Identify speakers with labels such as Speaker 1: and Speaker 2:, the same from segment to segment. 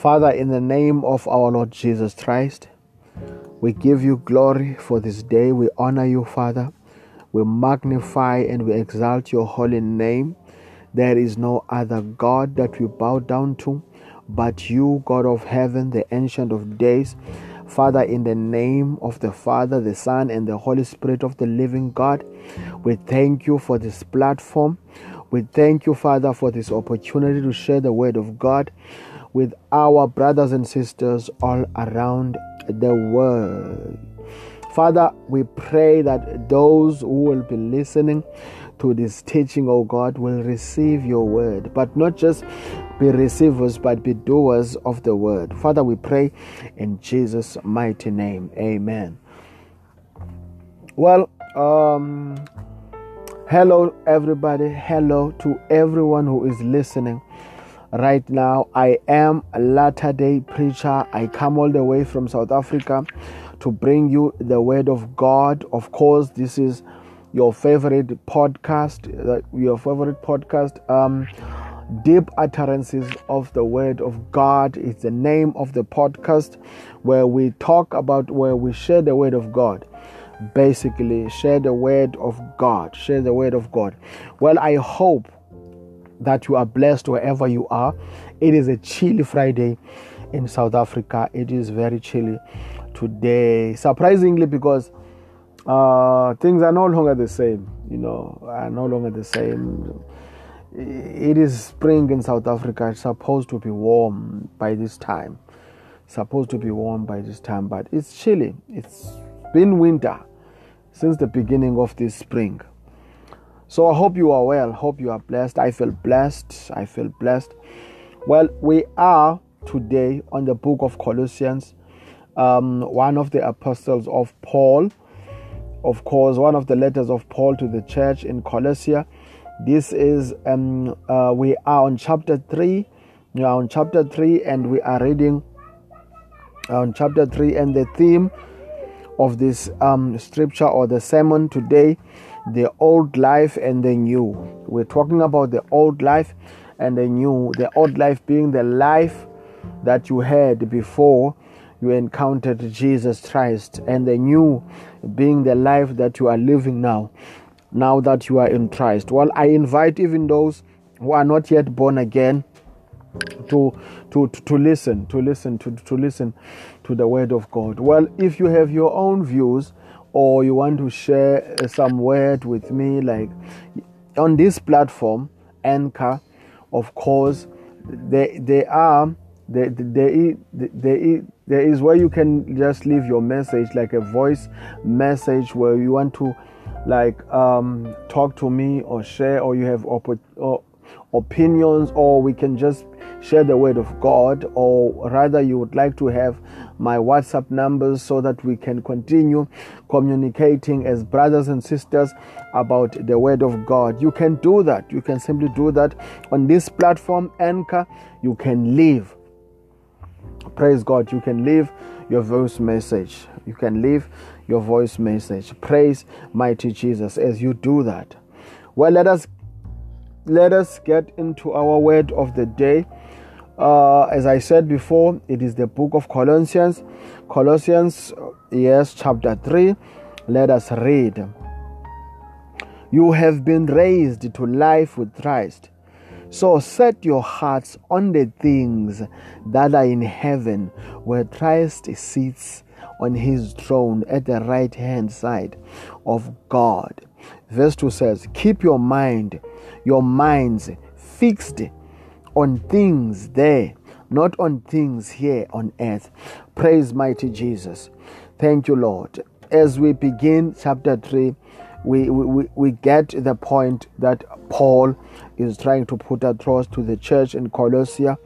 Speaker 1: Father, in the name of our Lord Jesus Christ, we give you glory for this day. We honor you, Father. We magnify and we exalt your holy name. There is no other God that we bow down to but you, God of heaven, the ancient of days. Father, in the name of the Father, the Son, and the Holy Spirit of the living God, we thank you for this platform. We thank you, Father, for this opportunity to share the word of God with our brothers and sisters all around the world. Father, we pray that those who will be listening to this teaching, oh God, will receive your word, but not just be receivers, but be doers of the word. Father, we pray in Jesus' mighty name. Amen. Well, um, hello, everybody. Hello to everyone who is listening right now. I am a latter day preacher. I come all the way from South Africa to bring you the word of God. Of course, this is your favorite podcast, uh, your favorite podcast. Um, Deep Utterances of the Word of God is the name of the podcast where we talk about, where we share the Word of God. Basically, share the Word of God. Share the Word of God. Well, I hope that you are blessed wherever you are. It is a chilly Friday in South Africa. It is very chilly today. Surprisingly, because uh, things are no longer the same, you know, are no longer the same. It is spring in South Africa. It's supposed to be warm by this time. supposed to be warm by this time, but it's chilly. It's been winter since the beginning of this spring. So I hope you are well. Hope you are blessed. I feel blessed. I feel blessed. Well, we are today on the book of Colossians, um, one of the apostles of Paul of course, one of the letters of Paul to the church in Colossia. This is, um, uh, we are on chapter 3. We are on chapter 3 and we are reading on chapter 3 and the theme of this um, scripture or the sermon today the old life and the new. We're talking about the old life and the new. The old life being the life that you had before you encountered Jesus Christ, and the new being the life that you are living now, now that you are in Christ. Well, I invite even those who are not yet born again to to to, listen to listen to, to listen to the word of god well if you have your own views or you want to share some word with me like on this platform Anchor of course they they are there, there, there, there is where you can just leave your message like a voice message where you want to like um, talk to me or share or you have op- or opinions or we can just share the word of God or rather you would like to have my WhatsApp numbers so that we can continue communicating as brothers and sisters about the word of God. You can do that. You can simply do that on this platform Anchor. You can leave Praise God. You can leave your voice message. You can leave your voice message. Praise mighty Jesus as you do that. Well, let us let us get into our word of the day. Uh, as I said before, it is the book of Colossians. Colossians, yes, chapter 3. Let us read. You have been raised to life with Christ so set your hearts on the things that are in heaven, where Christ sits on his throne at the right hand side of God. Verse 2 says, Keep your mind, your minds fixed on things there, not on things here on earth. Praise mighty Jesus. Thank you, Lord. As we begin chapter 3, we, we, we get the point that Paul is trying to put across to the church in Colossia.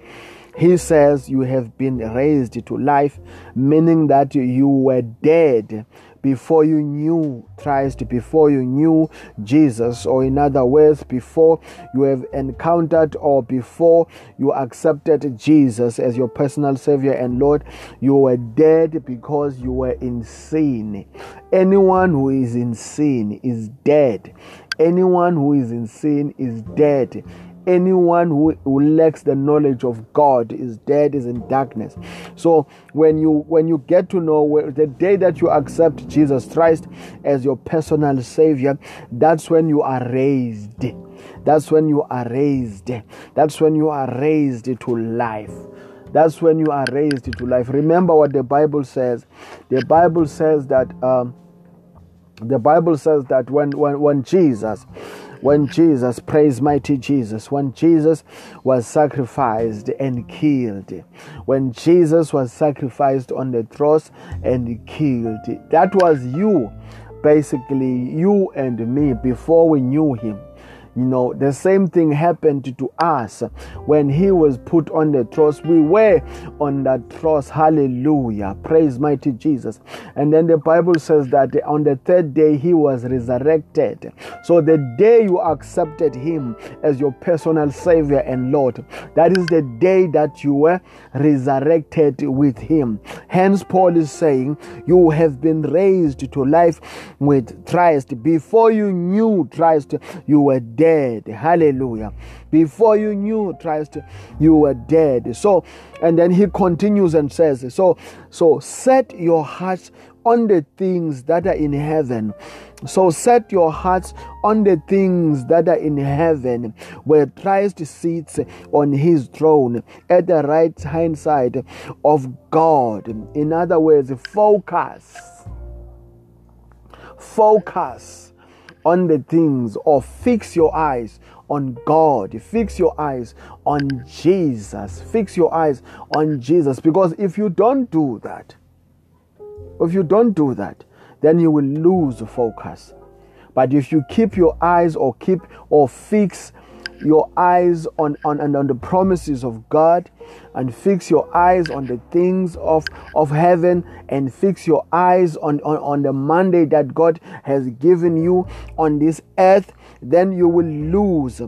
Speaker 1: He says, You have been raised to life, meaning that you were dead before you knew Christ, before you knew Jesus, or in other words, before you have encountered or before you accepted Jesus as your personal Savior and Lord, you were dead because you were in sin. Anyone who is in sin is dead. Anyone who is in sin is dead. Anyone who, who lacks the knowledge of God is dead, is in darkness. So when you when you get to know the day that you accept Jesus Christ as your personal savior, that's when you are raised. That's when you are raised. That's when you are raised to life. That's when you are raised to life. Remember what the Bible says. The Bible says that um, the Bible says that when when when Jesus when Jesus, praise mighty Jesus, when Jesus was sacrificed and killed, when Jesus was sacrificed on the cross and killed, that was you, basically, you and me before we knew him. You know, the same thing happened to us when he was put on the cross. We were on that cross. Hallelujah. Praise mighty Jesus. And then the Bible says that on the third day he was resurrected. So the day you accepted him as your personal Savior and Lord, that is the day that you were resurrected with him. Hence, Paul is saying, You have been raised to life with Christ. Before you knew Christ, you were dead dead. Hallelujah. Before you knew Christ, you were dead. So, and then he continues and says, So, so set your hearts on the things that are in heaven. So set your hearts on the things that are in heaven, where Christ sits on his throne at the right hand side of God. In other words, focus. Focus on the things or fix your eyes on God. Fix your eyes on Jesus. Fix your eyes on Jesus. Because if you don't do that, if you don't do that, then you will lose focus. But if you keep your eyes or keep or fix your eyes on, on, on the promises of God and fix your eyes on the things of, of heaven and fix your eyes on, on, on the mandate that God has given you on this earth, then you will lose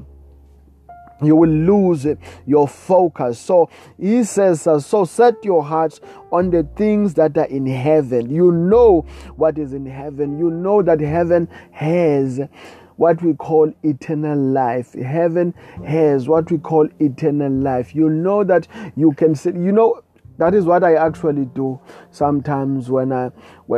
Speaker 1: you will lose your focus. So he says, uh, So set your hearts on the things that are in heaven. You know what is in heaven. You know that heaven has what we call eternal life. Heaven has what we call eternal life. You know that you can see, you know, that is what I actually do sometimes when I,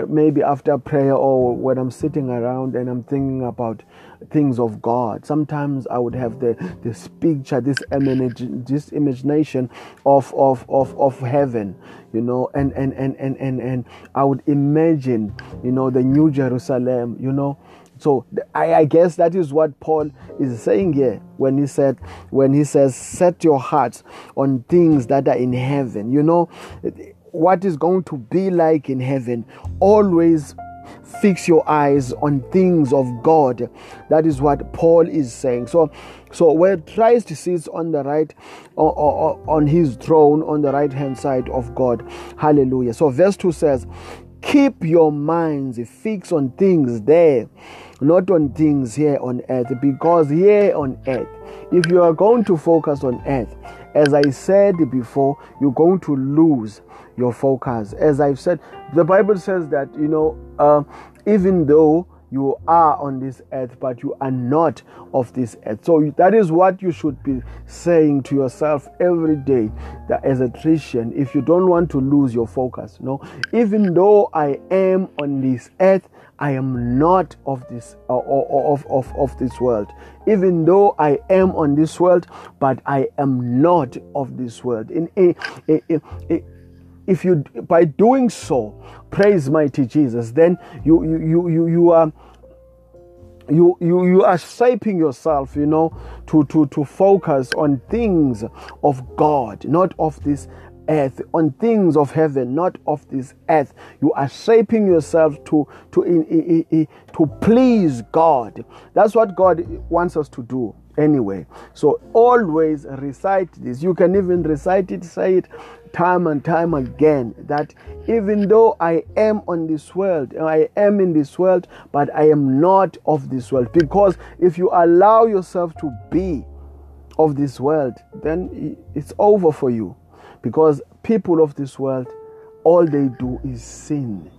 Speaker 1: maybe after prayer or when I'm sitting around and I'm thinking about things of God. Sometimes I would have the this picture, this image, this imagination of of of of heaven, you know, and and and and and and I would imagine, you know, the New Jerusalem, you know, so I, I, guess that is what Paul is saying here when he said when he says set your hearts on things that are in heaven. You know what is going to be like in heaven. Always fix your eyes on things of God. That is what Paul is saying. So so where Christ sits on the right or, or, or on his throne on the right hand side of God. Hallelujah. So verse 2 says, Keep your minds fixed on things there not on things here on earth. Because here on earth, if you are going to focus on earth, as I said before, you're going to lose your focus. As I've said, the Bible says that, you know, uh, even though you are on this earth, but you are not of this earth. So that is what you should be saying to yourself every day that as a Christian, if you don't want to lose your focus, know, even though I am on this earth, I am not of this of, of, of this world. Even though I am on this world, but I am not of this world. In, in, in, in if you by doing so, praise mighty Jesus, then you you you you, you are you, you you are shaping yourself you know to to to focus on things of god not of this earth, on things of heaven, not of this earth. You are shaping yourself to to in, in, in, to please God. That's what God wants us to do anyway. So always recite this. You can even recite it, say it time and time again that even though I am on this world, I am in this world, but I am not of this world. Because if you allow yourself to be of this world, then it's over for you. Because people of this world, all they do is sin.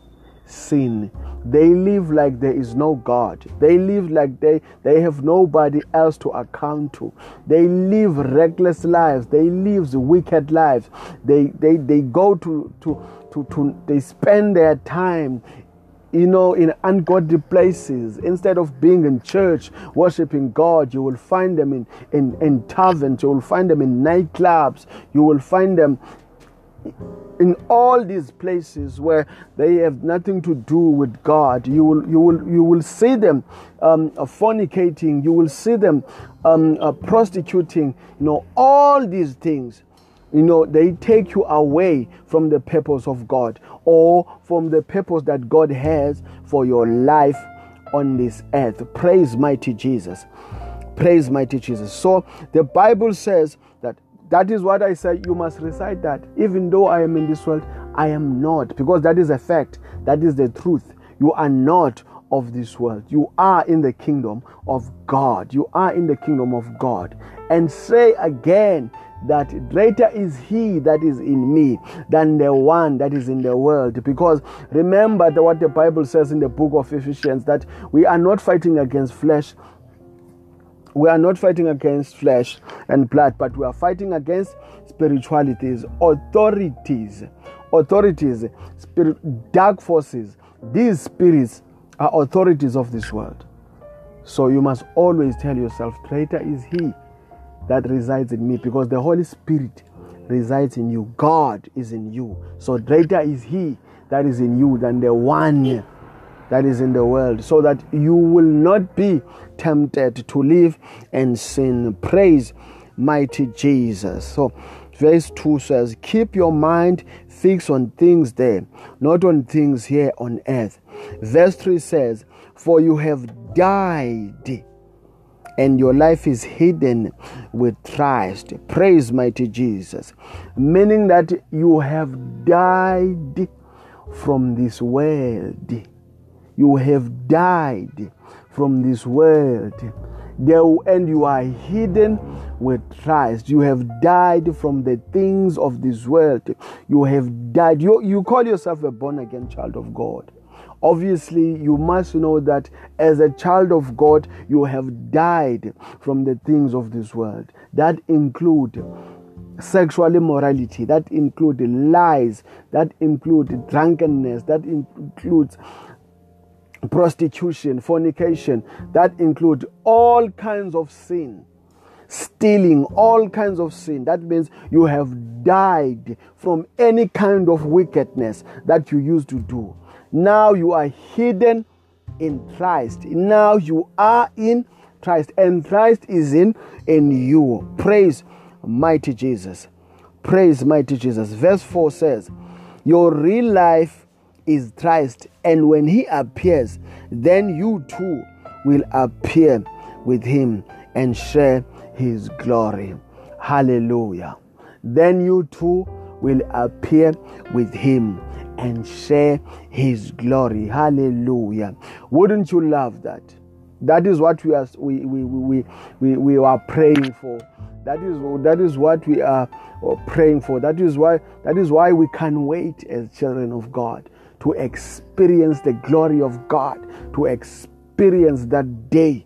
Speaker 1: sin. They live like there is no God. They live like they, they have nobody else to account to. They live reckless lives. They live wicked lives. They, they, they go to, to, to, to, they spend their time you know, in ungodly places. Instead of being in church worshiping God, you will find them in, in, in taverns, you will find them in nightclubs, you will find them in all these places where they have nothing to do with God, you will you will you will see them um, fornicating. You will see them um, uh, prostituting. You know all these things. You know they take you away from the purpose of God or from the purpose that God has for your life on this earth. Praise mighty Jesus. Praise mighty Jesus. So the Bible says that that is what I said. You must recite that. Even though I am in this world, I am not. Because that is a fact. That is the truth. You are not of this world. You are in the kingdom of God. You are in the kingdom of God. And say again that greater is he that is in me than the one that is in the world. Because remember what the Bible says in the book of Ephesians that we are not fighting against flesh we are not fighting against flesh and blood, but we are fighting against spiritualities, authorities, authorities, spirit, dark forces. These spirits are authorities of this world. So you must always tell yourself, greater is He that resides in me, because the Holy Spirit resides in you. God is in you. So greater is He that is in you than the one that is in the world, so that you will not be tempted to live and sin. Praise mighty Jesus. So, verse 2 says, Keep your mind fixed on things there, not on things here on earth. Verse 3 says, For you have died and your life is hidden with Christ. Praise mighty Jesus. Meaning that you have died from this world you have died from this world. and you are hidden with Christ. You have died from the things of this world. You have died. You, you call yourself a born again child of God. Obviously, you must know that as a child of God, you have died from the things of this world. That include sexual immorality, that include lies, that include drunkenness, that includes prostitution, fornication, that include all kinds of sin. Stealing, all kinds of sin. That means you have died from any kind of wickedness that you used to do. Now you are hidden in Christ. Now you are in Christ, and Christ is in in you. Praise mighty Jesus. Praise mighty Jesus. Verse 4 says, Your real life is Christ, and when he appears, then you too will appear with him and share his glory. Hallelujah. Then you too will appear with him and share his glory. Hallelujah. Wouldn't you love that? That is what we are we, we, we, we, we are praying for. That is that is what we are uh, praying for. That is why that is why we can wait as children of God to experience the glory of God, to experience that day.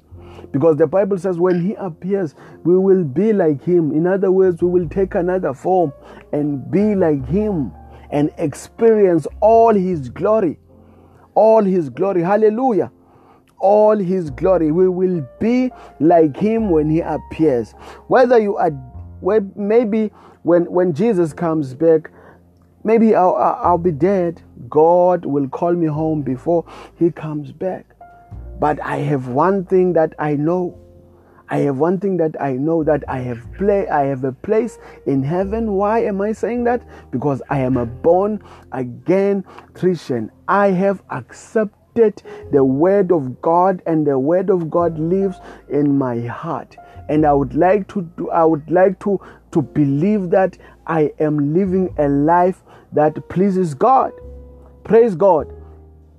Speaker 1: Because the Bible says when He appears, we will be like Him. In other words, we will take another form and be like Him and experience all His glory. All His glory. Hallelujah. All His glory. We will be like Him when He appears. Whether you are, maybe when, when Jesus comes back, maybe I'll, I'll be dead God will call me home before He comes back. But I have one thing that I know. I have one thing that I know that I have play I have a place in heaven. Why am I saying that? Because I am a born again Christian. I have accepted the word of God and the word of God lives in my heart. And I would like to do, I would like to to believe that I am living a life that pleases God. Praise God.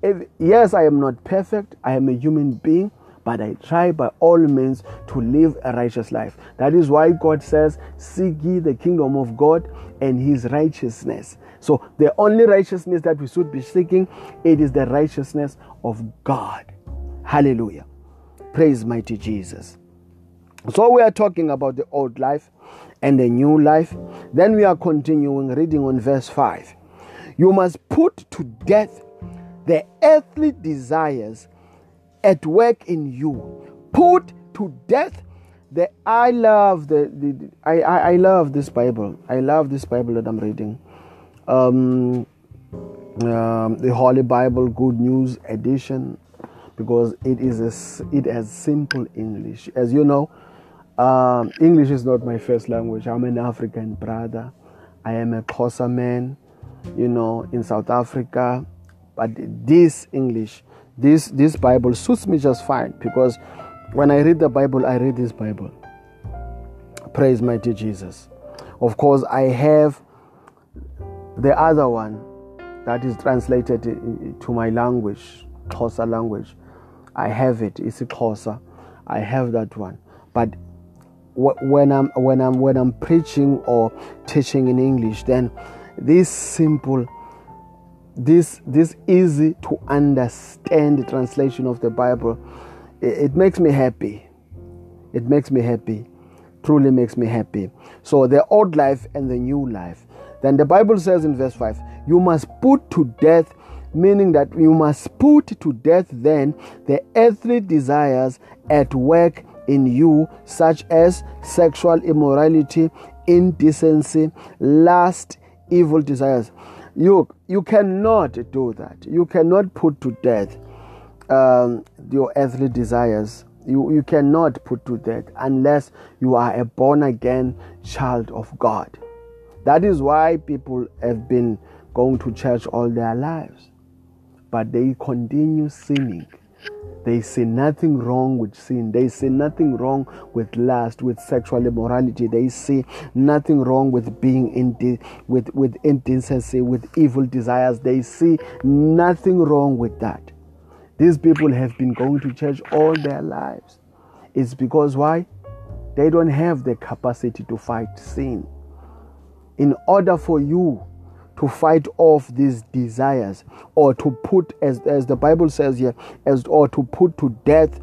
Speaker 1: If, yes, I am not perfect. I am a human being, but I try by all means to live a righteous life. That is why God says, Seek ye the kingdom of God and his righteousness. So the only righteousness that we should be seeking, it is the righteousness of God. Hallelujah. Praise mighty Jesus. So we are talking about the old life and the new life. Then we are continuing reading on verse 5. You must put to death the earthly desires at work in you. Put to death the I love the, the, the I, I, I love this Bible. I love this Bible that I'm reading. Um, um, the Holy Bible Good News Edition because it is a, it has simple English. As you know, um, English is not my first language. I'm an African brother. I am a Xhosa man, you know, in South Africa. But this English, this this Bible suits me just fine because when I read the Bible, I read this Bible. Praise mighty Jesus. Of course, I have the other one that is translated to my language, Xhosa language. I have it. It's Xhosa. I have that one. But when I'm when I'm when I'm preaching or teaching in English, then this simple, this this easy to understand translation of the Bible, it, it makes me happy. It makes me happy. Truly makes me happy. So the old life and the new life. Then the Bible says in verse 5, you must put to death meaning that you must put to death then the earthly desires at work in you, such as sexual immorality, indecency, lust, evil desires. You, you cannot do that. You cannot put to death um, your earthly desires. You, you cannot put to death unless you are a born again child of God. That is why people have been going to church all their lives, but they continue sinning they see nothing wrong with sin. They see nothing wrong with lust, with sexual immorality. They see nothing wrong with being in with, with indecency, with evil desires. They see nothing wrong with that. These people have been going to church all their lives. It's because why? They don't have the capacity to fight sin. In order for you to fight off these desires or to put as, as the bible says here as or to put to death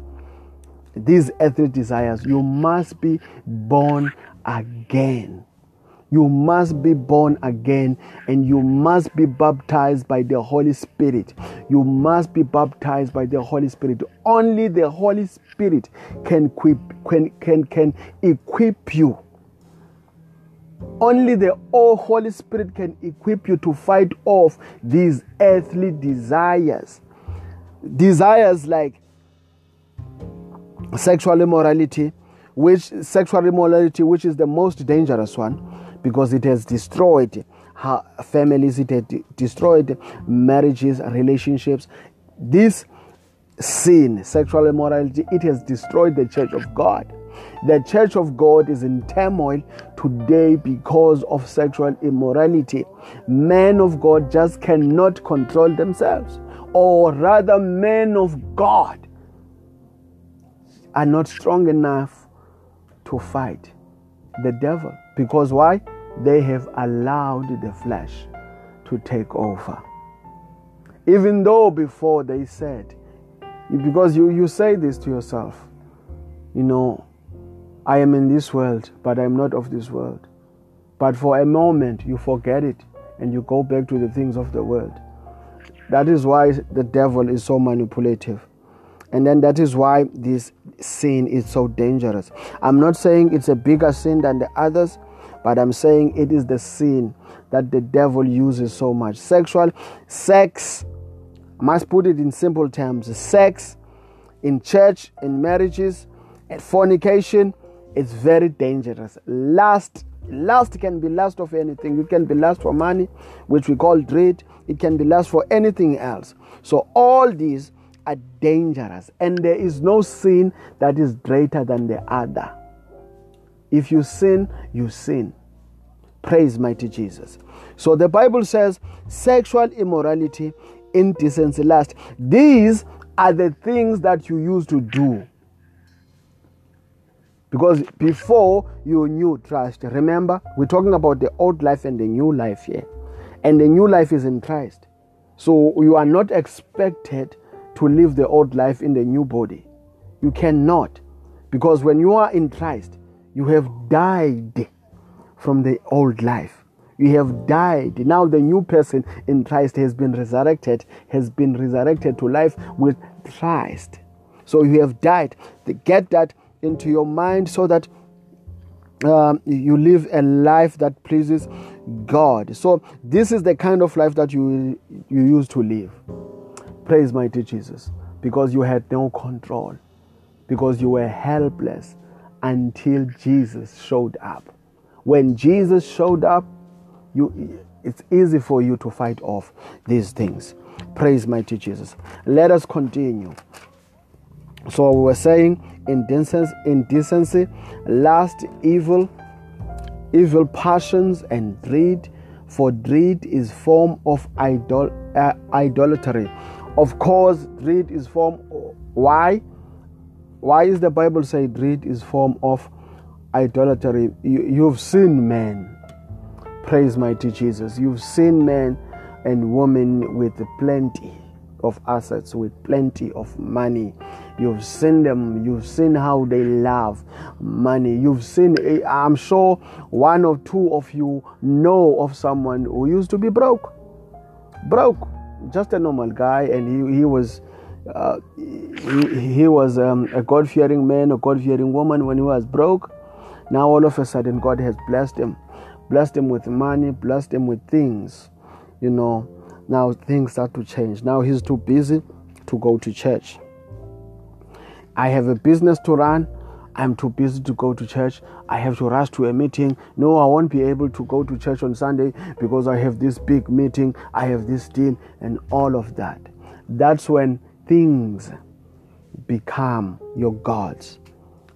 Speaker 1: these earthly desires you must be born again you must be born again and you must be baptized by the Holy Spirit. You must be baptized by the Holy Spirit. Only the Holy Spirit can equip, can, can, can equip you only the oh, Holy Spirit can equip you to fight off these earthly desires. Desires like sexual immorality, which sexual immorality, which is the most dangerous one, because it has destroyed families, it has destroyed marriages, relationships. This sin, sexual immorality, it has destroyed the church of God. The church of God is in turmoil today because of sexual immorality. Men of God just cannot control themselves, or rather, men of God are not strong enough to fight the devil. Because why? They have allowed the flesh to take over. Even though before they said, because you, you say this to yourself, you know, I am in this world, but I am not of this world. But for a moment, you forget it and you go back to the things of the world. That is why the devil is so manipulative. And then that is why this sin is so dangerous. I'm not saying it's a bigger sin than the others, but I'm saying it is the sin that the devil uses so much. Sexual sex, I must put it in simple terms sex in church, in marriages, and fornication it's very dangerous. Lust, lust can be lust of anything. You can be lust for money, which we call greed. It can be lust for anything else. So all these are dangerous, and there is no sin that is greater than the other. If you sin, you sin. Praise mighty Jesus. So the Bible says sexual immorality, indecency, lust. These are the things that you used to do Because before you knew Christ, remember, we're talking about the old life and the new life here. And the new life is in Christ. So you are not expected to live the old life in the new body. You cannot. Because when you are in Christ, you have died from the old life. You have died. Now the new person in Christ has been resurrected, has been resurrected to life with Christ. So you have died. Get that into your mind so that um, you live a life that pleases God. So this is the kind of life that you you used to live. Praise mighty Jesus, because you had no control, because you were helpless until Jesus showed up. When Jesus showed up, you it's easy for you to fight off these things. Praise mighty Jesus. Let us continue. So we were saying indecency, indecency lust, evil, evil passions, and greed. For greed is form of idol, uh, idolatry. Of course, greed is form. Why? Why is the Bible say greed is form of idolatry? You, you've seen men. Praise mighty Jesus. You've seen men and women with plenty of assets, with plenty of money You've seen them, you've seen how they love money. You've seen, eh, I'm sure one or two of you know of someone who used to be broke. Broke. Just a normal guy, and he, he was. Uh, he, he was um, a God fearing man, a God fearing woman when he was broke. Now, all of a sudden, God has blessed him, blessed him with money, blessed him with things. You know, now things start to change. Now he's too busy to go to church. I have a business to run. I'm too busy to go to church. I have to rush to a meeting. No, I won't be able to go to church on Sunday because I have this big meeting. I have this deal and all of that. That's when things become your gods.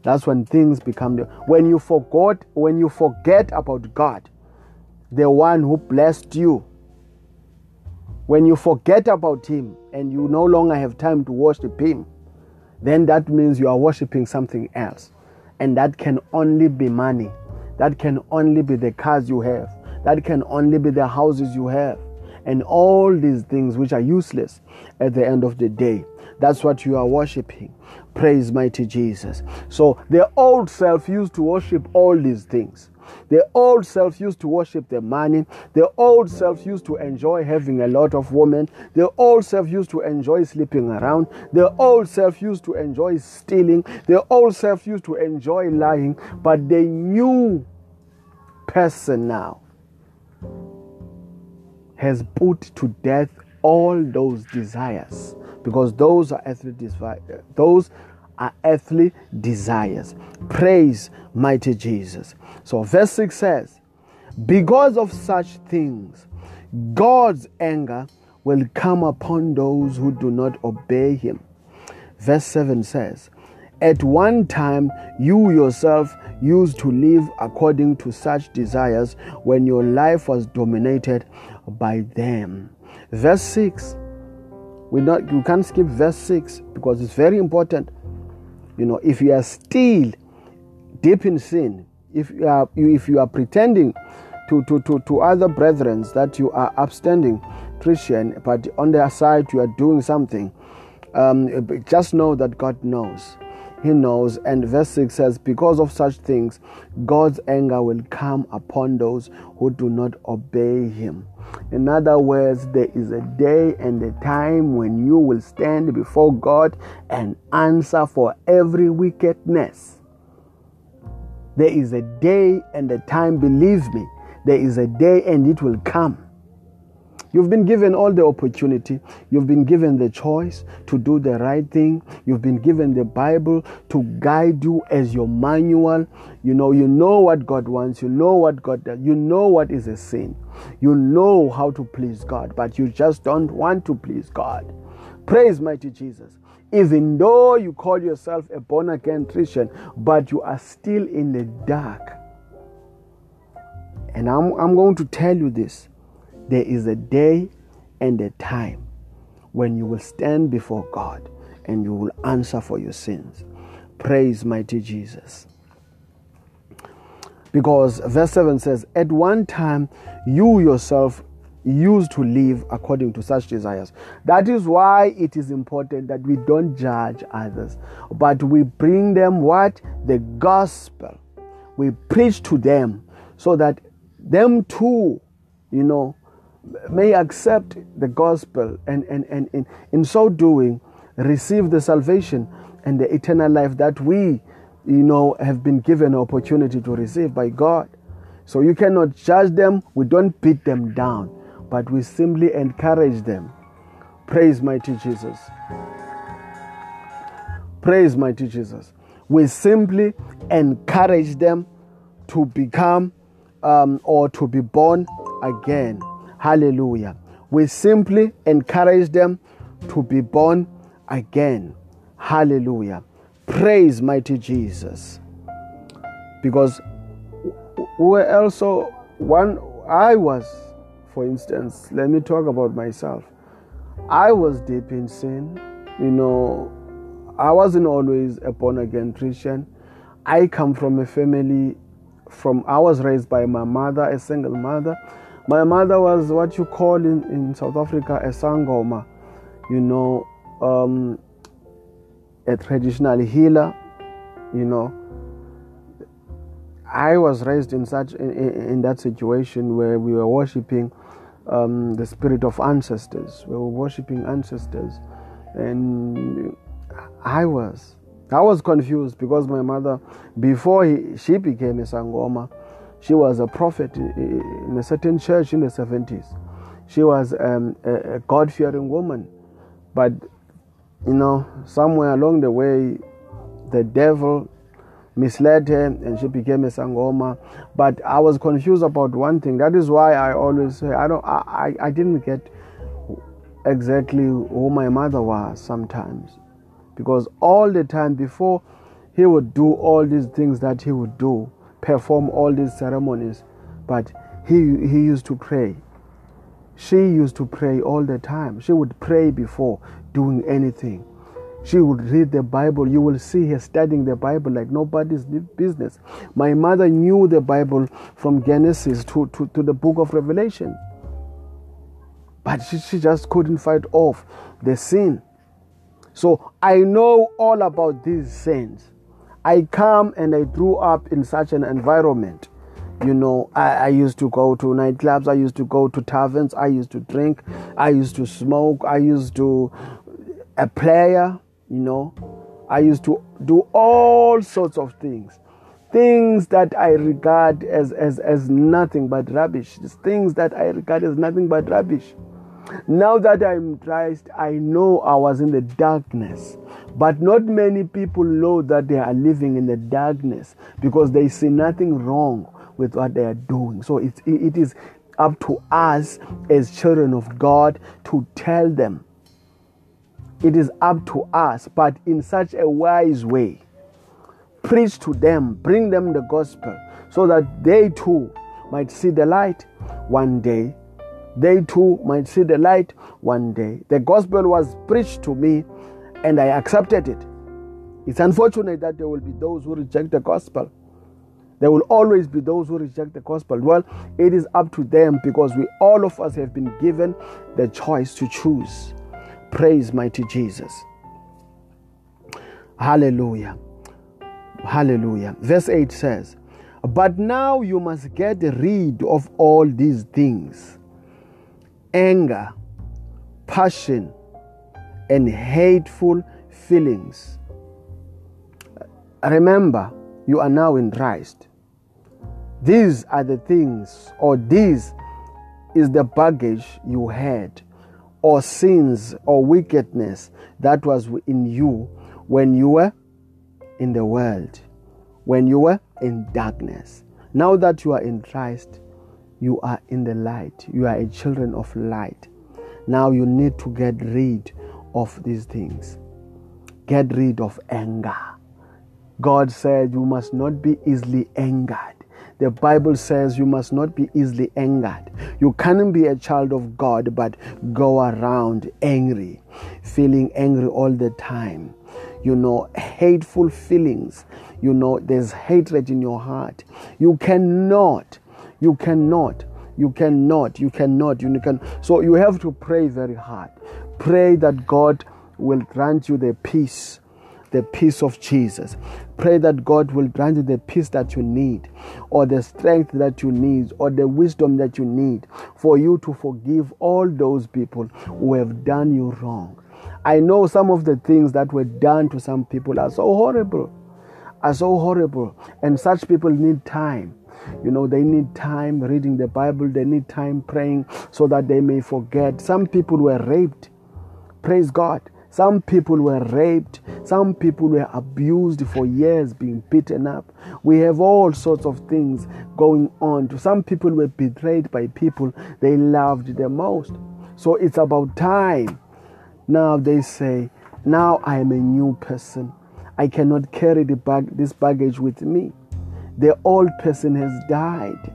Speaker 1: That's when things become when you forgot when you forget about God, the one who blessed you. When you forget about him and you no longer have time to worship him, then that means you are worshiping something else. And that can only be money. That can only be the cars you have. That can only be the houses you have. And all these things which are useless at the end of the day. That's what you are worshiping. Praise mighty Jesus. So the old self used to worship all these things. The old self used to worship the money. The old self used to enjoy having a lot of women. The old self used to enjoy sleeping around. The old self used to enjoy stealing. The old self used to enjoy lying. But the new person now has put to death all those desires because those are earthly desires. Those are earthly desires. Praise mighty Jesus. So, verse 6 says, Because of such things, God's anger will come upon those who do not obey him. Verse 7 says, At one time, you yourself used to live according to such desires when your life was dominated by them. Verse 6. We not you can't skip verse 6 because it's very important. You know, if you are still deep in sin, if you are if you are pretending to, to, to, to other brethren that you are upstanding Christian, but on their side you are doing something, um, just know that God knows. He knows. And verse 6 says, Because of such things, God's anger will come upon those who do not obey Him. In other words, there is a day and a time when you will stand before God and answer for every wickedness. There is a day and a time, believe me, there is a day and it will come You've been given all the opportunity. You've been given the choice to do the right thing. You've been given the Bible to guide you as your manual. You know, you know what God wants. You know what God does. You know what is a sin. You know how to please God, but you just don't want to please God. Praise mighty Jesus. Even though you call yourself a born again Christian, but you are still in the dark. And I'm, I'm going to tell you this there is a day and a time when you will stand before God and you will answer for your sins. Praise mighty Jesus. Because verse 7 says, At one time you yourself used to live according to such desires. That is why it is important that we don't judge others, but we bring them what? The gospel. We preach to them so that them too, you know, may accept the gospel and, and, and in, in so doing receive the salvation and the eternal life that we, you know, have been given an opportunity to receive by God. So you cannot judge them, we don't beat them down, but we simply encourage them. Praise mighty Jesus. Praise mighty Jesus. We simply encourage them to become um, or to be born again. Hallelujah. We simply encourage them to be born again. Hallelujah. Praise mighty Jesus. Because we also one I was, for instance, let me talk about myself. I was deep in sin. You know, I wasn't always a born again Christian. I come from a family from I was raised by my mother, a single mother. My mother was what you call in, in South Africa a sangoma, you know, um, a traditional healer, you know. I was raised in such in, in that situation where we were worshiping um, the spirit of ancestors. We were worshiping ancestors, and I was I was confused because my mother, before he, she became a sangoma, she was a prophet in a certain church in the 70s. She was um, a, a God fearing woman. But, you know, somewhere along the way, the devil misled her and she became a sangoma. But I was confused about one thing. That is why I always say, I, don't, I, I didn't get exactly who my mother was sometimes because all the time before he would do all these things that he would do, perform all these ceremonies, but he, he used to pray. She used to pray all the time. She would pray before doing anything. She would read the Bible. You will see her studying the Bible like nobody's business. My mother knew the Bible from Genesis to, to, to the book of Revelation. But she, she just couldn't fight off the sin. So I know all about these sins. I come and I grew up in such an environment. You know, I, I, used to go to nightclubs, I used to go to taverns, I used to drink, I used to smoke, I used to a player, you know, I used to do all sorts of things. Things that I regard as, as, as nothing but rubbish. Things that I regard as nothing but rubbish. Now that I'm Christ, I know I was in the darkness. But not many people know that they are living in the darkness because they see nothing wrong with what they are doing. So it, it is up to us as children of God to tell them. It is up to us, but in such a wise way. Preach to them, bring them the gospel so that they too might see the light one day they too might see the light one day. The gospel was preached to me and I accepted it. It's unfortunate that there will be those who reject the gospel. There will always be those who reject the gospel. Well, it is up to them because we all of us have been given the choice to choose. Praise mighty Jesus. Hallelujah. Hallelujah. Verse 8 says, But now you must get rid of all these things anger, passion, and hateful feelings. Remember, you are now in Christ. These are the things, or this is the baggage you had, or sins or wickedness that was in you when you were in the world, when you were in darkness. Now that you are in Christ, you are in the light. You are a children of light. Now you need to get rid of these things. Get rid of anger. God said you must not be easily angered. The Bible says you must not be easily angered. You can't be a child of God but go around angry, feeling angry all the time. you know, hateful feelings, you know, there's hatred in your heart. You cannot, you cannot, you cannot, you cannot, you can. So you have to pray very hard. Pray that God will grant you the peace the peace of Jesus. Pray that God will grant you the peace that you need, or the strength that you need, or the wisdom that you need for you to forgive all those people who have done you wrong. I know some of the things that were done to some people are so horrible, are so horrible, and such people need time. You know, they need time reading the Bible, they need time praying so that they may forget. Some people were raped. Praise God. Some people were raped. Some people were abused for years, being beaten up. We have all sorts of things going on. Some people were betrayed by people they loved the most. So it's about time. Now they say, now I am a new person. I cannot carry bag, this baggage with me. The old person has died.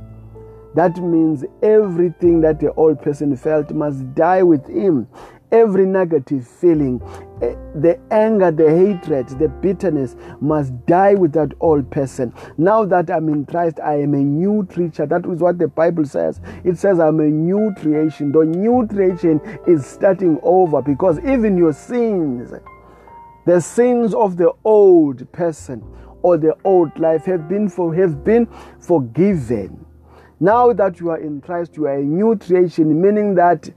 Speaker 1: That means everything that the old person felt must die with him every negative feeling, eh, the anger, the hatred, the bitterness must die with that old person. Now that I'm in Christ, I am a new creature. That is what the Bible says. It says I'm a new creation. The new creation is starting over because even your sins, the sins of the old person or the old life have been for, have been forgiven. Now that you are in Christ, you are a new creation, meaning that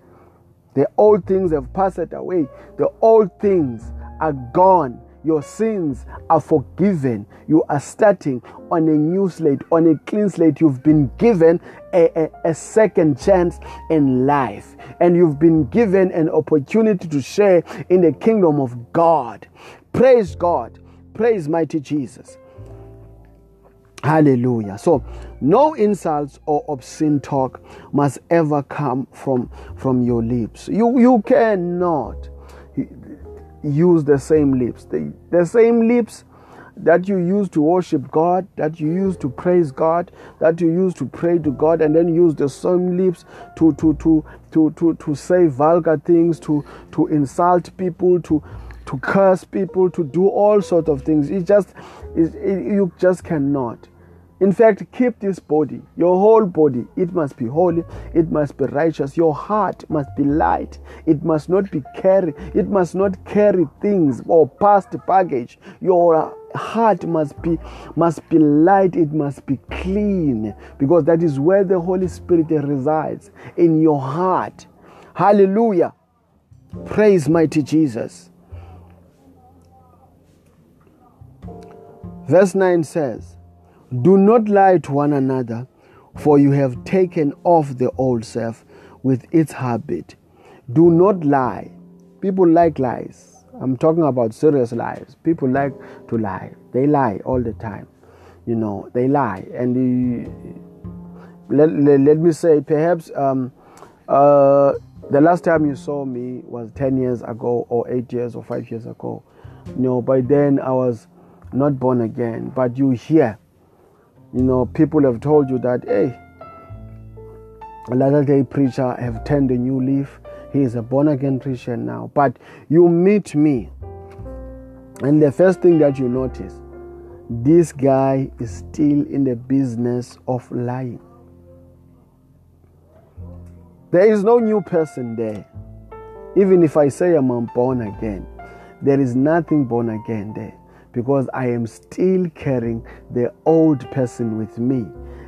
Speaker 1: the old things have passed away. The old things are gone. Your sins are forgiven. You are starting on a new slate, on a clean slate. You've been given a, a, a, second chance in life, and you've been given an opportunity to share in the kingdom of God. Praise God. Praise mighty Jesus. Hallelujah. So, no insults or obscene talk must ever come from, from your lips. You, you cannot use the same lips. The, the same lips that you use to worship God, that you use to praise God, that you use to pray to God, and then use the same lips to to to to to, to say vulgar things, to to insult people, to to curse people, to do all sorts of things. It just it, it, you just cannot. In fact, keep this body, your whole body. It must be holy, it must be righteous. Your heart must be light. It must not be carry, it must not carry things or past baggage. Your heart must be must be light, it must be clean, because that is where the Holy Spirit resides in your heart. Hallelujah. Praise mighty Jesus. Verse 9 says, do not lie to one another, for you have taken off the old self with its habit. Do not lie. People like lies. I'm talking about serious lies. People like to lie. They lie all the time. You know, they lie. And the, let, let, let, me say, perhaps um, uh, the last time you saw me was 10 years ago, or 8 years, or 5 years ago. You know, by then I was not born again. But you hear you know, people have told you that, hey, a latter day preacher have turned a new leaf. He is a born again Christian now. But you meet me, and the first thing that you notice, this guy is still in the business of lying. There is no new person there. Even if I say I'm born again, there is nothing born again there because I am still carrying the old person with me,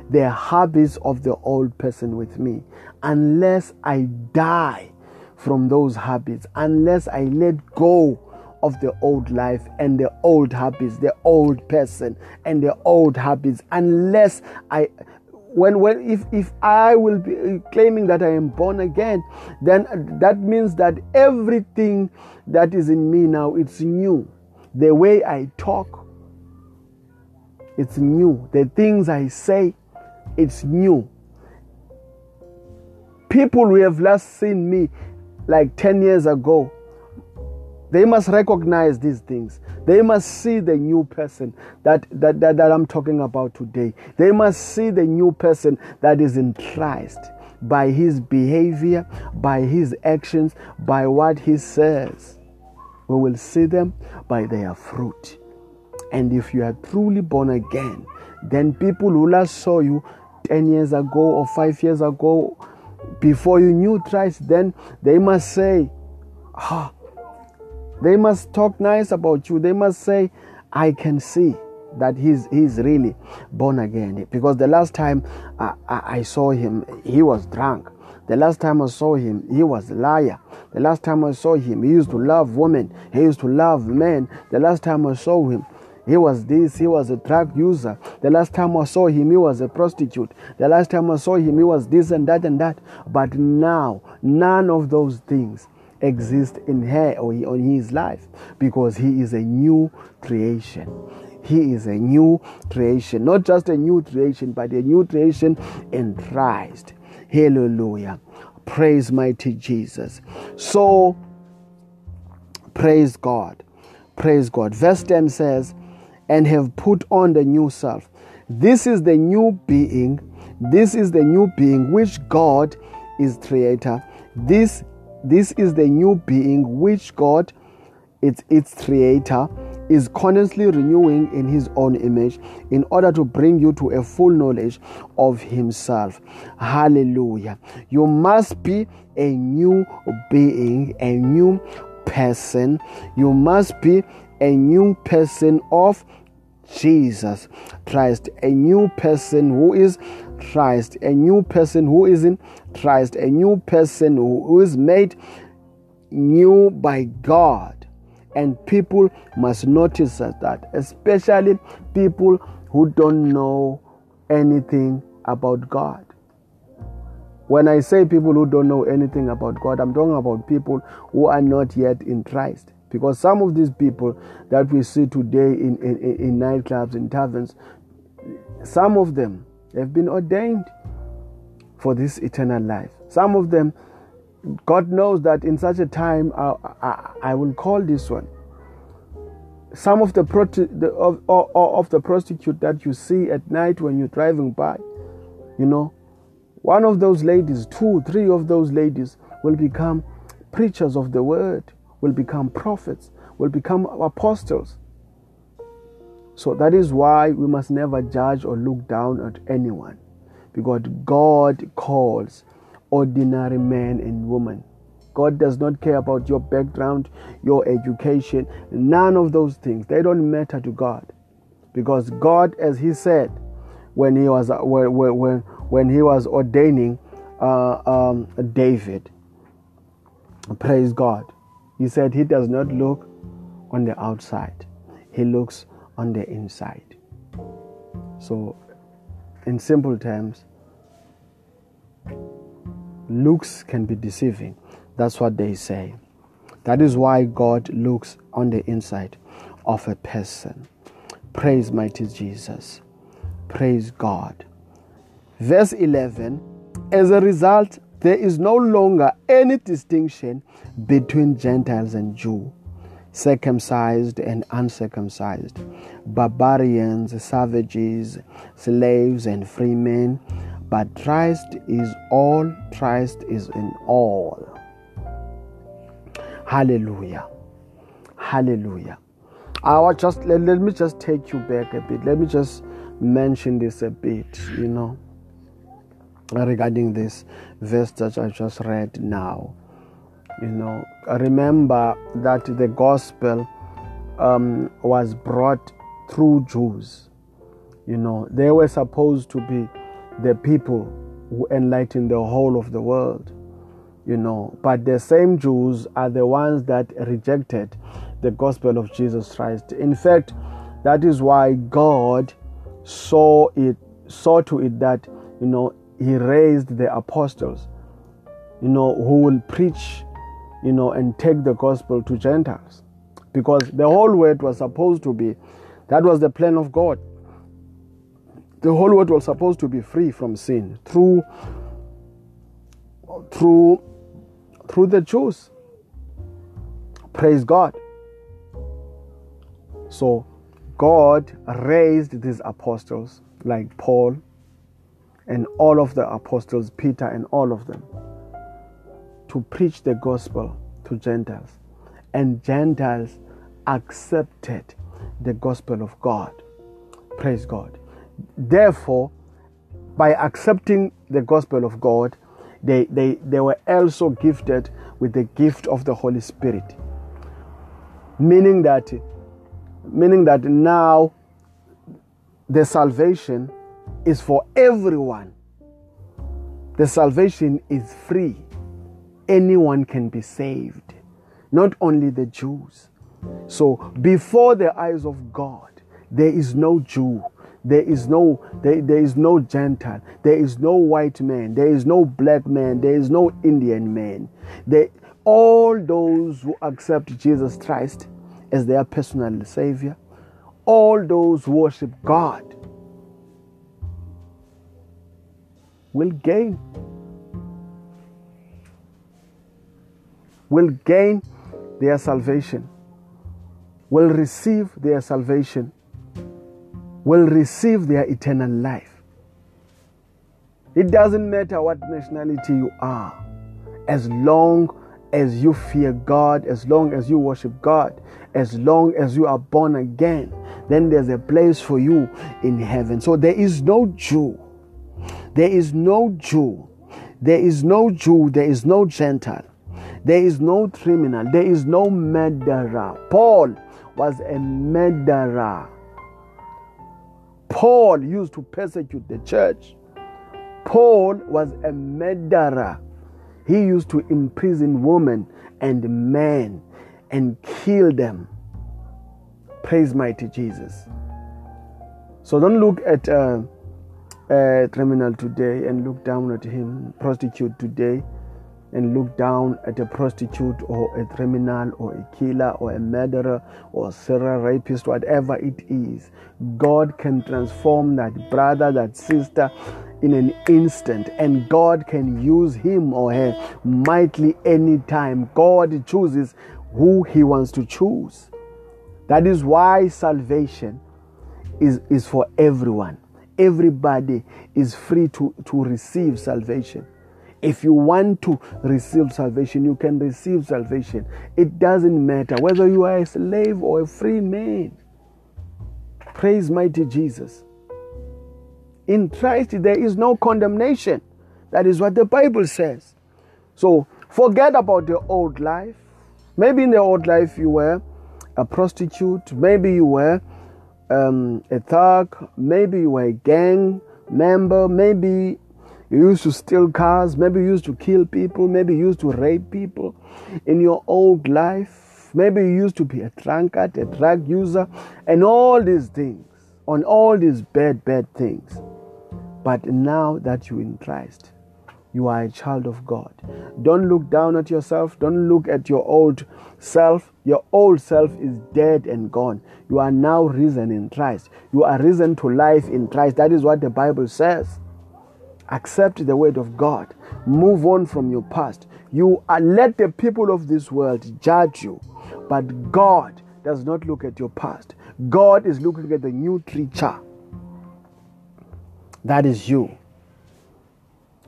Speaker 1: the habits of the old person with me. Unless I die from those habits, unless I let go of the old life and the old habits, the old person and the old habits, unless I when when if if I will be claiming that I am born again, then that means that everything that is in me now it's new. The way I talk, it's new. The things I say, it's new. People who have last seen me like 10 years ago, they must recognize these things. They must see the new person that, that, that, that I'm talking about today. They must see the new person that is in Christ by his behavior, by his actions, by what he says. We will see them by their fruit. And if you are truly born again, then people who last saw you 10 years ago or 5 years ago, before you knew Christ, then they must say, ah, they must talk nice about you. They must say, I can see that he's, he's really born again. Because the last time I, I, I saw him, he was drunk. The last time I saw him, he was a liar. The last time I saw him, he used to love women. He used to love men. The last time I saw him, he was this, he was a drug user. The last time I saw him, he was a prostitute. The last time I saw him, he was this and that and that. But now, none of those things exist in her or in his life because he is a new creation. He is a new creation, not just a new creation, but a new creation in Christ. Hallelujah. Praise mighty Jesus. So, praise God. Praise God. Verse 10 says, and have put on the new self. This is the new being. This is the new being which God is creator. This this is the new being which God is its creator is constantly renewing in his own image in order to bring you to a full knowledge of himself. Hallelujah. You must be a new being, a new person. You must be a new person of Jesus Christ, a new person who is Christ, a new person who is in Christ, a new person who is made new by God. And people must notice that, especially people who don't know anything about God. When I say people who don't know anything about God, I'm talking about people who are not yet in Christ. Because some of these people that we see today in, in, in nightclubs, in taverns, some of them have been ordained for this eternal life. Some of them, God knows that in such a time, I, I, I will call this one. Some of the, the of, of, of the prostitute that you see at night when you're driving by, you know, one of those ladies, two, three of those ladies will become preachers of the word will become prophets, will become apostles. So that is why we must never judge or look down at anyone because God calls ordinary men and women. God does not care about your background, your education, none of those things. They don't matter to God. Because God, as He said when He was, when, when, when he was ordaining uh, um, David, praise God, he said he does not look on the outside, he looks on the inside. So, in simple terms, looks can be deceiving. That's what they say. That is why God looks on the inside of a person. Praise mighty Jesus. Praise God. Verse 11 As a result, there is no longer any distinction between Gentiles and Jew, circumcised and uncircumcised, barbarians, savages, slaves, and free men. But Christ is all, Christ is in all. Hallelujah. Hallelujah. I will just let, let me just take you back a bit. Let me just mention this a bit, you know regarding this verse that I just read now. You know, remember that the gospel um, was brought through Jews. You know, they were supposed to be the people who enlighten the whole of the world. You know, but the same Jews are the ones that rejected the gospel of Jesus Christ. In fact, that is why God saw it saw to it that you know he raised the apostles, you know, who will preach, you know, and take the gospel to Gentiles. Because the whole world was supposed to be, that was the plan of God. The whole world was supposed to be free from sin through through through the Jews. Praise God. So God raised these apostles like Paul, and all of the apostles, Peter and all of them, to preach the gospel to Gentiles. and Gentiles accepted the gospel of God. Praise God. Therefore, by accepting the gospel of God, they, they, they were also gifted with the gift of the Holy Spirit. Meaning that, meaning that now the salvation is for everyone. The salvation is free. Anyone can be saved, not only the Jews. So, before the eyes of God, there is no Jew, there is no there, there is no Gentile, there is no white man, there is no black man, there is no Indian man. They, all those who accept Jesus Christ as their personal savior, all those who worship God will gain will gain their salvation will receive their salvation will receive their eternal life it doesn't matter what nationality you are as long as you fear God, as long as you worship God, as long as you are born again, then there's a place for you in heaven. So there is no Jew there is no Jew. There is no Jew. There is no Gentile. There is no criminal. There is no murderer. Paul was a murderer. Paul used to persecute the church. Paul was a murderer. He used to imprison women and men and kill them. Praise mighty Jesus. So don't look at. Uh, a criminal today and look down at him, prostitute today and look down at a prostitute or a criminal or a killer or a murderer or a serial rapist, whatever it is, God can transform that brother, that sister in an instant, and God can use him or her mightily anytime. God chooses who He wants to choose. That is why salvation is, is for everyone everybody is free to, to receive salvation. If you want to receive salvation, you can receive salvation. It doesn't matter whether you are a slave or a free man. Praise mighty Jesus. In Christ, there is no condemnation. That is what the Bible says. So forget about the old life. Maybe in the old life you were a prostitute, maybe you were um, a thug, maybe you were a gang member, maybe you used to steal cars, maybe you used to kill people, maybe you used to rape people in your old life, maybe you used to be a drunkard, a drug user, and all these things, on all these bad, bad things. But now that you're in Christ, you are a child of God. Don't look down at yourself. Don't look at your old self. Your old self is dead and gone. You are now risen in Christ. You are risen to life in Christ. That is what the Bible says. Accept the word of God. Move on from your past. You are, let the people of this world judge you, but God does not look at your past. God is looking at the new creature. That is you.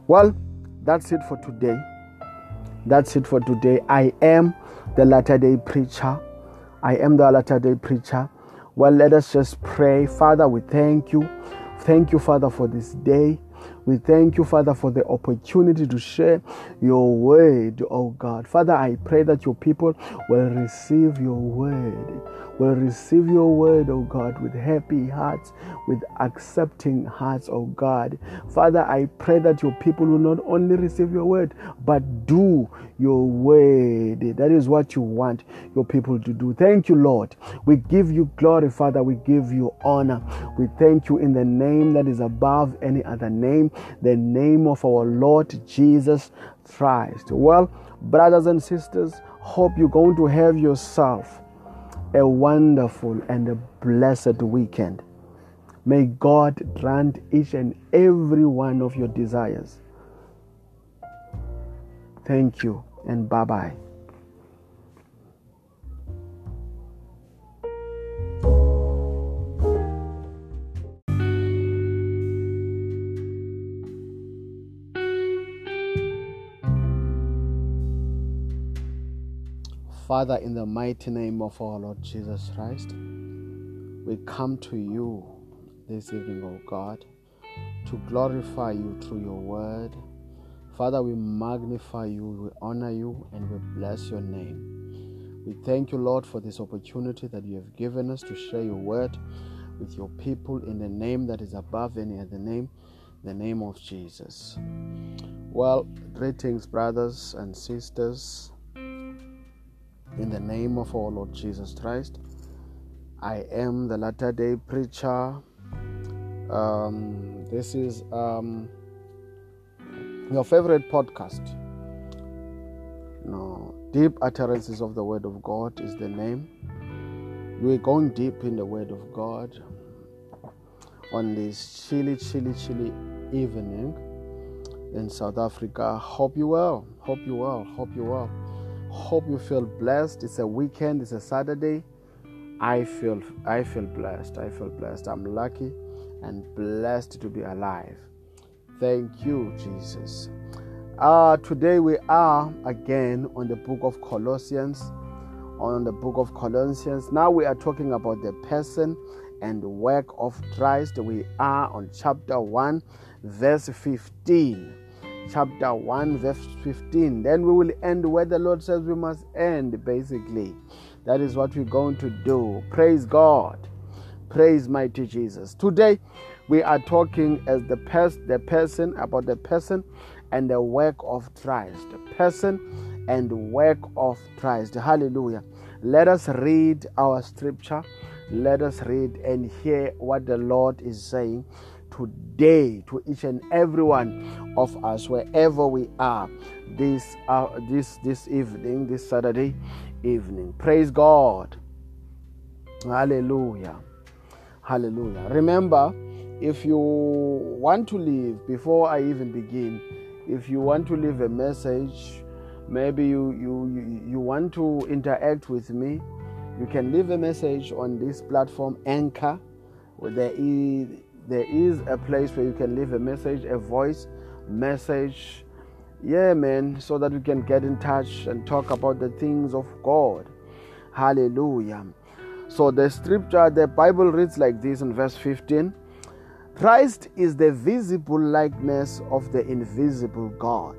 Speaker 1: Well, that's it for today. That's it for today. I am the latter day preacher. I am the latter day preacher. Well, let us just pray. Father, we thank you. Thank you, Father, for this day. We thank you, Father, for the opportunity to share your word, oh God. Father, I pray that your people will receive your word will receive your word, oh God, with happy hearts, with accepting hearts, oh God. Father, I pray that your people will not only receive your word, but do your word. That is what you want your people to do. Thank you, Lord. We give you glory, Father. We give you honor. We thank you in the name that is above any other name, the name of our Lord Jesus Christ. Well, brothers and sisters, hope you're going to have yourself a wonderful and a blessed weekend. May God grant each and every one of your desires. Thank you and bye bye. Father, in the mighty name of our Lord Jesus Christ, we come to you this evening, O God, to glorify you through your word. Father, we magnify you, we honor you, and we bless your name. We thank you, Lord, for this opportunity that you have given us to share your word with your people in the name that is above any other name, the name of Jesus. Well, greetings, brothers and sisters. In the name of our Lord Jesus Christ, I am the latter day preacher. Um, this is um, your favorite podcast. No, Deep Utterances of the Word of God is the name. We're going deep in the Word of God on this chilly, chilly, chilly evening in South Africa. Hope you well. Hope you well. Hope you well. Hope you feel blessed. It's a weekend. It's a Saturday. I feel I feel blessed. I feel blessed. I'm lucky and blessed to be alive. Thank you, Jesus. Uh, today we are again on the book of Colossians. On the book of Colossians. Now we are talking about the person and work of Christ. We are on chapter 1, verse 15 chapter 1, verse 15. Then we will end where the Lord says we must end, basically. That is what we're going to do. Praise God. Praise mighty Jesus. Today we are talking as the pers- the person about the person and the work of Christ. The person and the work of Christ. Hallelujah. Let us read our scripture. Let us read and hear what the Lord is saying today to each and every one of us wherever we are this uh, this this evening this saturday evening praise god hallelujah hallelujah remember if you want to leave before i even begin if you want to leave a message maybe you you you want to interact with me you can leave a message on this platform anchor there is there is a place where you can leave a message, a voice message. Yeah, man, so that we can get in touch and talk about the things of God. Hallelujah. So the scripture, the Bible reads like this in verse 15 Christ is the visible likeness of the invisible God.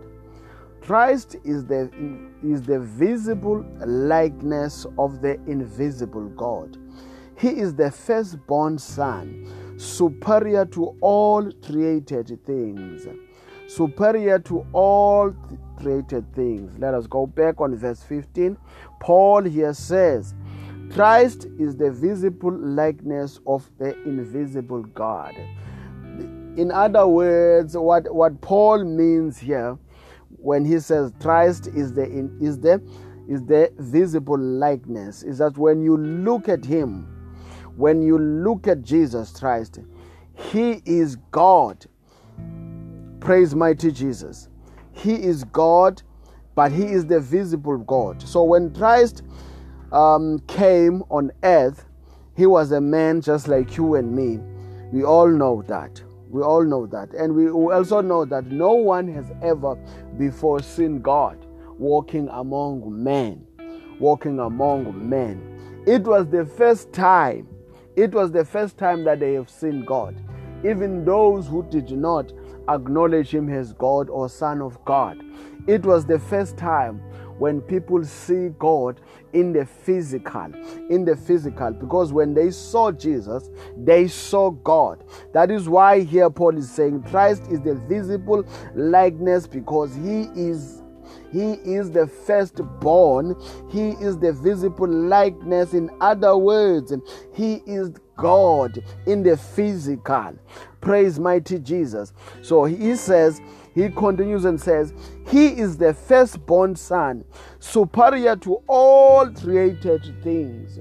Speaker 1: Christ is the, is the visible likeness of the invisible God. He is the firstborn son superior to all created things. Superior to all created things. Let us go back on verse 15. Paul here says, Christ is the visible likeness of the invisible God. In other words, what, what Paul means here when he says Christ is the is the is the visible likeness is that when you look at him when you look at Jesus Christ, He is God. Praise mighty Jesus. He is God, but He is the visible God. So when Christ um, came on earth, He was a man just like you and me. We all know that. We all know that. And we also know that no one has ever before seen God walking among men. Walking among men. It was the first time it was the first time that they have seen God. Even those who did not acknowledge Him as God or Son of God. It was the first time when people see God in the physical, in the physical, because when they saw Jesus, they saw God. That is why here Paul is saying Christ is the visible likeness because he is he is the firstborn. He is the visible likeness. In other words, He is God in the physical. Praise mighty Jesus. So He says, He continues and says, He is the firstborn Son, superior to all created things.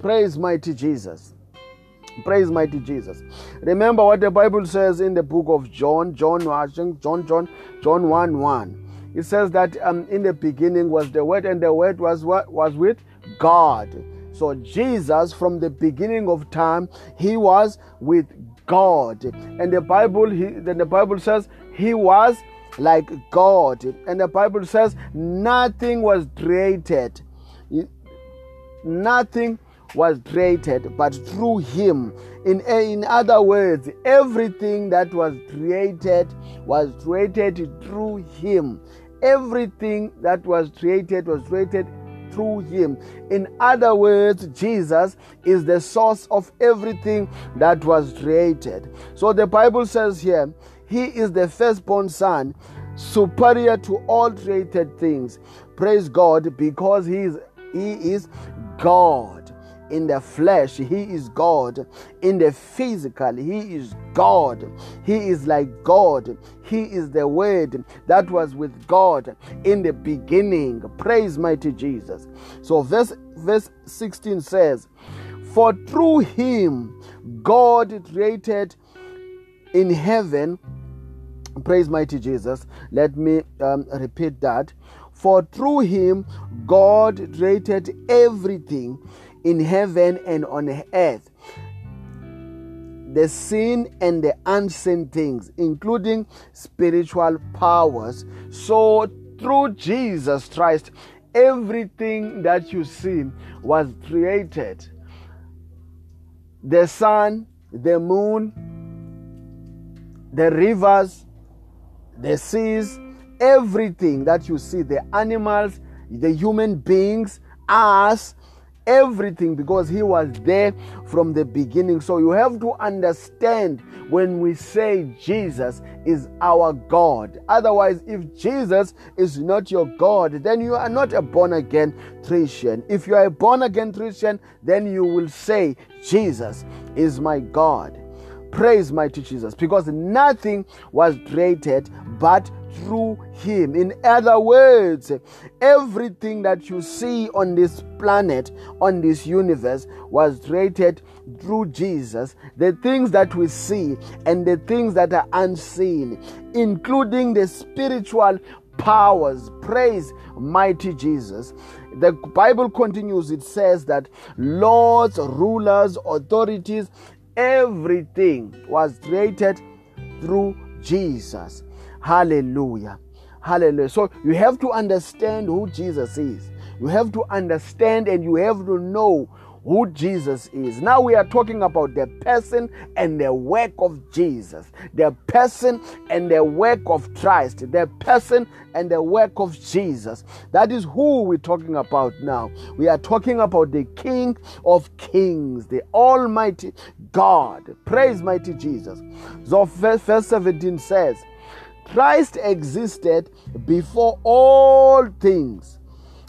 Speaker 1: Praise mighty Jesus. Praise mighty Jesus. Remember what the Bible says in the book of John, John, John, John, John 1 1. It says that um, in the beginning was the Word, and the Word was what was with God. So Jesus, from the beginning of time, he was with God. And the Bible, he, then the Bible says he was like God. And the Bible says nothing was created. Nothing was created but through him. In, eh, in other words, everything that was created was created through him. Everything that was created was created through him. In other words, Jesus is the source of everything that was created. So the Bible says here, He is the firstborn Son, superior to all created things. Praise God, because He is, he is God in the flesh, he is God. In the physical, he is God. He is like God. He is the word that was with God in the beginning. Praise mighty Jesus. So verse verse 16 says, "For through him God created in heaven Praise mighty Jesus. Let me um, repeat that. For through him God created everything in heaven and on earth, the seen and the unseen things, including spiritual powers. So, through Jesus Christ, everything that you see was created the sun, the moon, the rivers, the seas, everything that you see, the animals, the human beings, us, everything because he was there from the beginning. So you have to understand when we say Jesus is our God. Otherwise, if Jesus is not your God, then you are not a born again Christian. If you are a born again Christian, then you will say, Jesus is my God. Praise mighty Jesus because nothing was created but through him. In other words, everything that you see on this planet, on this universe, was created through Jesus. The things that we see and the things that are unseen, including the spiritual powers. Praise mighty Jesus. The Bible continues, it says that lords, rulers, authorities, everything was created through Jesus. Hallelujah. Hallelujah. So you have to understand who Jesus is. You have to understand and you have to know who Jesus is. Now we are talking about the person and the work of Jesus, the person and the work of Christ, the person and the work of Jesus. That is who we're talking about now. We are talking about the King of Kings, the Almighty God. Praise mighty Jesus. So verse 17 says, Christ existed before all things,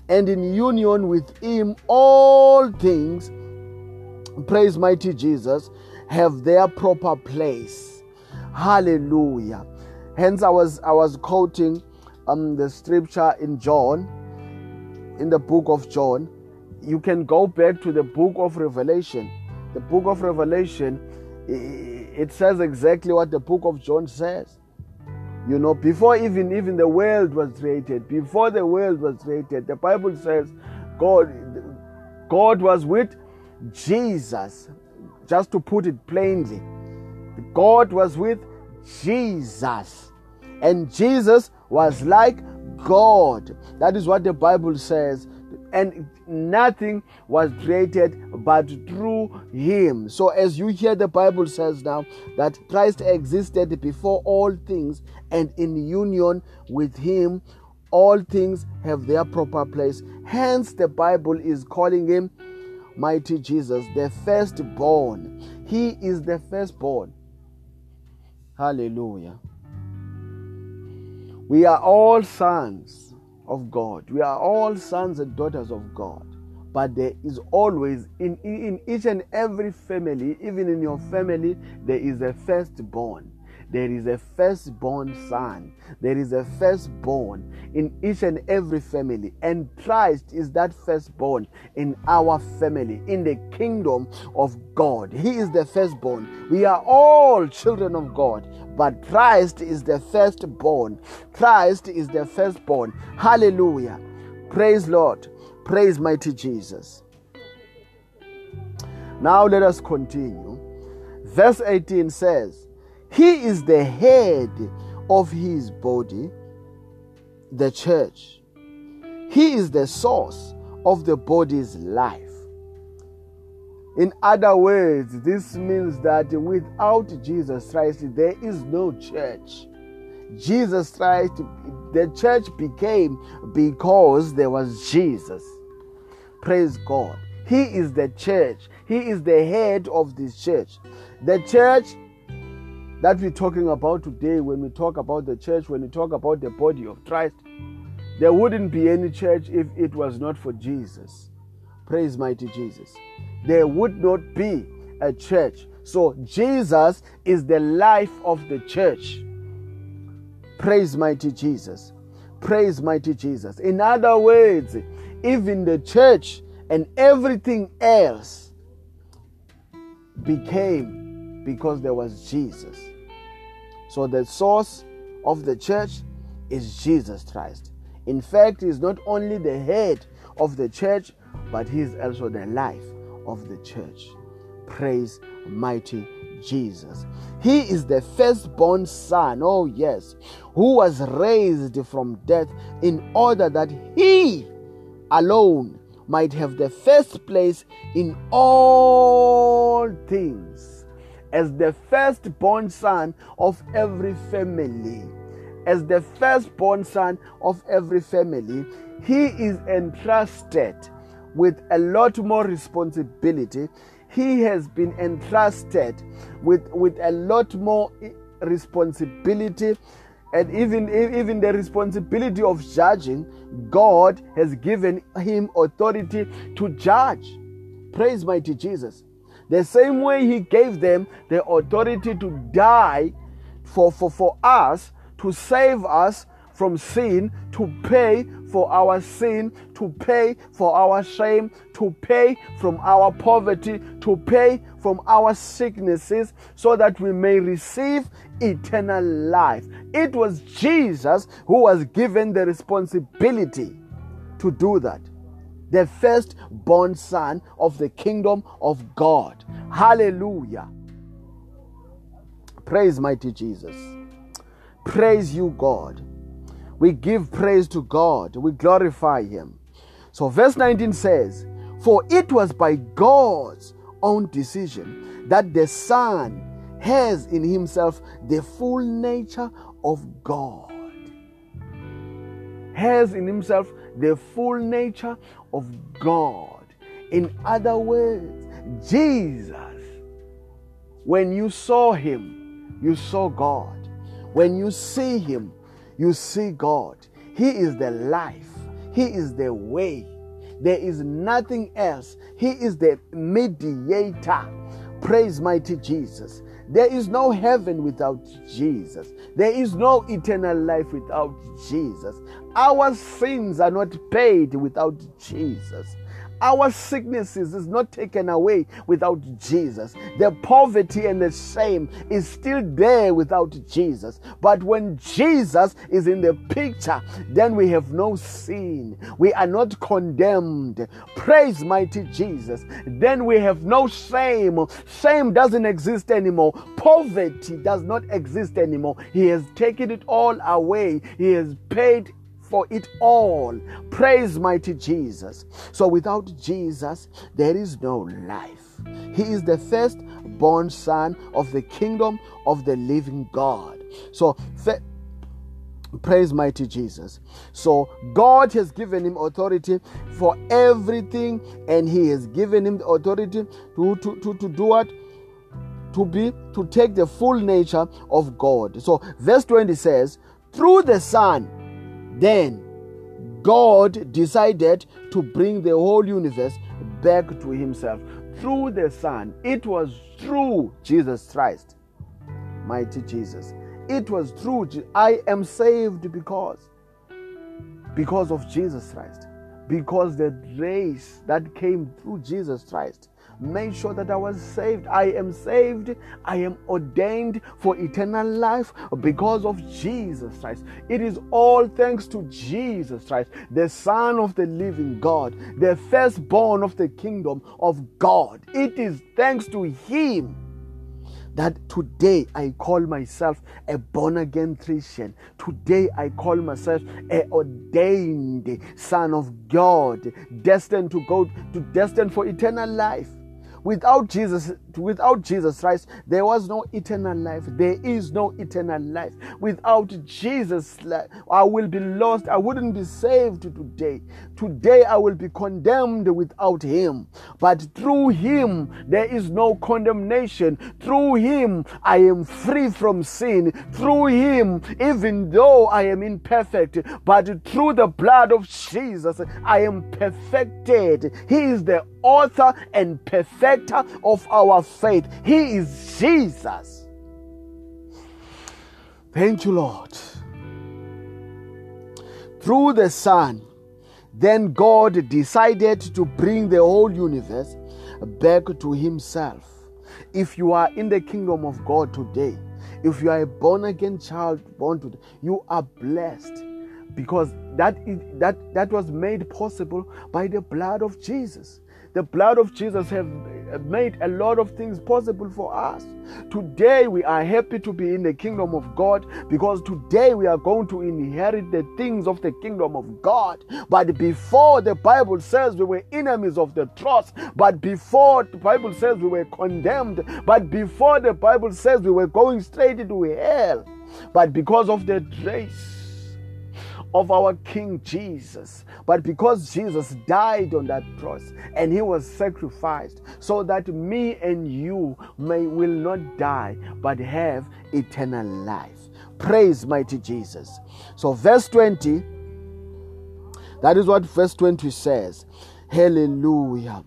Speaker 1: and in union with Him, all things, praise mighty Jesus, have their proper place. Hallelujah. Hence, I was I was quoting um, the scripture in John, in the book of John. You can go back to the book of Revelation. The book of Revelation, it says exactly what the book of John says. You know, before even even the world was created, before the world was created, the Bible says God God was with Jesus. Just to put it plainly, God was with Jesus. And Jesus was like God. That is what the Bible says and nothing was created but through him. So, as you hear, the Bible says now that Christ existed before all things, and in union with him, all things have their proper place. Hence, the Bible is calling him mighty Jesus, the firstborn. He is the firstborn. Hallelujah. We are all sons of God. We are all sons and daughters of God. But there is always, in, in each and every family, even in your family, there is a firstborn. There is a firstborn son. There is a firstborn in each and every family. And Christ is that firstborn in our family, in the kingdom of God. He is the firstborn. We are all children of God, but Christ is the firstborn. Christ is the firstborn. Hallelujah. Praise Lord. Praise mighty Jesus. Now let us continue. Verse 18 says, he is the head of his body, the church. He is the source of the body's life. In other words, this means that without Jesus Christ, there is no church. Jesus Christ, the church became because there was Jesus. Praise God. He is the church, He is the head of this church. The church that we're talking about today, when we talk about the church, when we talk about the body of Christ, there wouldn't be any church if it was not for Jesus. Praise mighty Jesus. There would not be a church. So Jesus is the life of the church. Praise mighty Jesus. Praise mighty Jesus. In other words, even the church and everything else became because there was Jesus. So the source of the church is Jesus Christ. In fact, he's not only the head of the church, but he is also the life of the church. Praise mighty Jesus. He is the firstborn son, oh yes, who was raised from death in order that he alone might have the first place in all things. As the firstborn son of every family, as the firstborn son of every family, he is entrusted with a lot more responsibility he has been entrusted with, with a lot more eh, responsibility and even, even the responsibility of judging. God has given him authority to judge. Praise mighty Jesus. The same way he gave them the authority to die for, for, for us, to save us from sin, to pay for our sin, to pay for our shame, to pay from our poverty, to pay from our sicknesses, so that we may receive eternal life. It was Jesus who was given the responsibility to do that. The first-born son of the kingdom of God. Hallelujah. Praise mighty Jesus. Praise you, God. We give praise to God, we glorify Him. So, verse 19 says, For it was by God's own decision that the Son has in Himself the full nature of God. Has in Himself the full nature of God. In other words, Jesus, when you saw Him, you saw God. When you see Him, you see God. He is the life, He is the way. There is nothing else. He is the mediator. Praise mighty Jesus. There is no heaven without Jesus. There is no eternal life without Jesus. Our sins are not paid without Jesus. Our sicknesses is not taken away without Jesus. The poverty and the shame is still there without Jesus. But when Jesus is in the picture, then we have no sin. We are not condemned. Praise mighty Jesus. Then we have no shame. Shame doesn't exist anymore. Poverty does not exist anymore. He has taken it all away. He has paid for it all. Praise mighty Jesus. So without Jesus, there is no life. He is the first born son of the kingdom of the living God. So, Praise mighty Jesus. So God has given him authority for everything, and He has given him the authority to, to, to, to do what? To be to take the full nature of God. So verse 20 says, through the Son, then God decided to bring the whole universe back to Himself through the Son. It was through Jesus Christ, mighty Jesus. It was through. I am saved because because of Jesus Christ, because the grace that came through Jesus Christ made sure that I was saved. I am saved. I am ordained for eternal life because of Jesus Christ. It is all thanks to Jesus Christ, the Son of the living God, the firstborn of the kingdom of God. It is thanks to Him that today I call myself a born again Christian. Today I call myself a ordained son of God, destined to go to destined for eternal life. Without Jesus, without Jesus Christ, there was no eternal life. There is no eternal life. Without Jesus, I will be lost. I wouldn't be saved today. Today I will be condemned without him. But through him there is no condemnation. Through him I am free from sin. Through him, even though I am imperfect, but through the blood of Jesus, I am perfected. He is the author and perfecter of our faith. He is Jesus. Thank you, Lord. Through the Son, then God decided to bring the whole universe back to Himself. If you are in the kingdom of God today, if you are a born again child born today, you are blessed because that, is, that, that was made possible by the blood of Jesus. The blood of Jesus have made a lot of things possible for us. Today we are happy to be in the kingdom of God because today we are going to inherit the things of the kingdom of God. But before the Bible says we were enemies of the trust, but before the Bible says we were condemned, but before the Bible says we were going straight into hell. But because of the grace of our King Jesus. But because Jesus died on that cross and he was sacrificed so that me and you may will not die but have eternal life. Praise mighty Jesus. So verse 20 that is what verse 20 says. Hallelujah.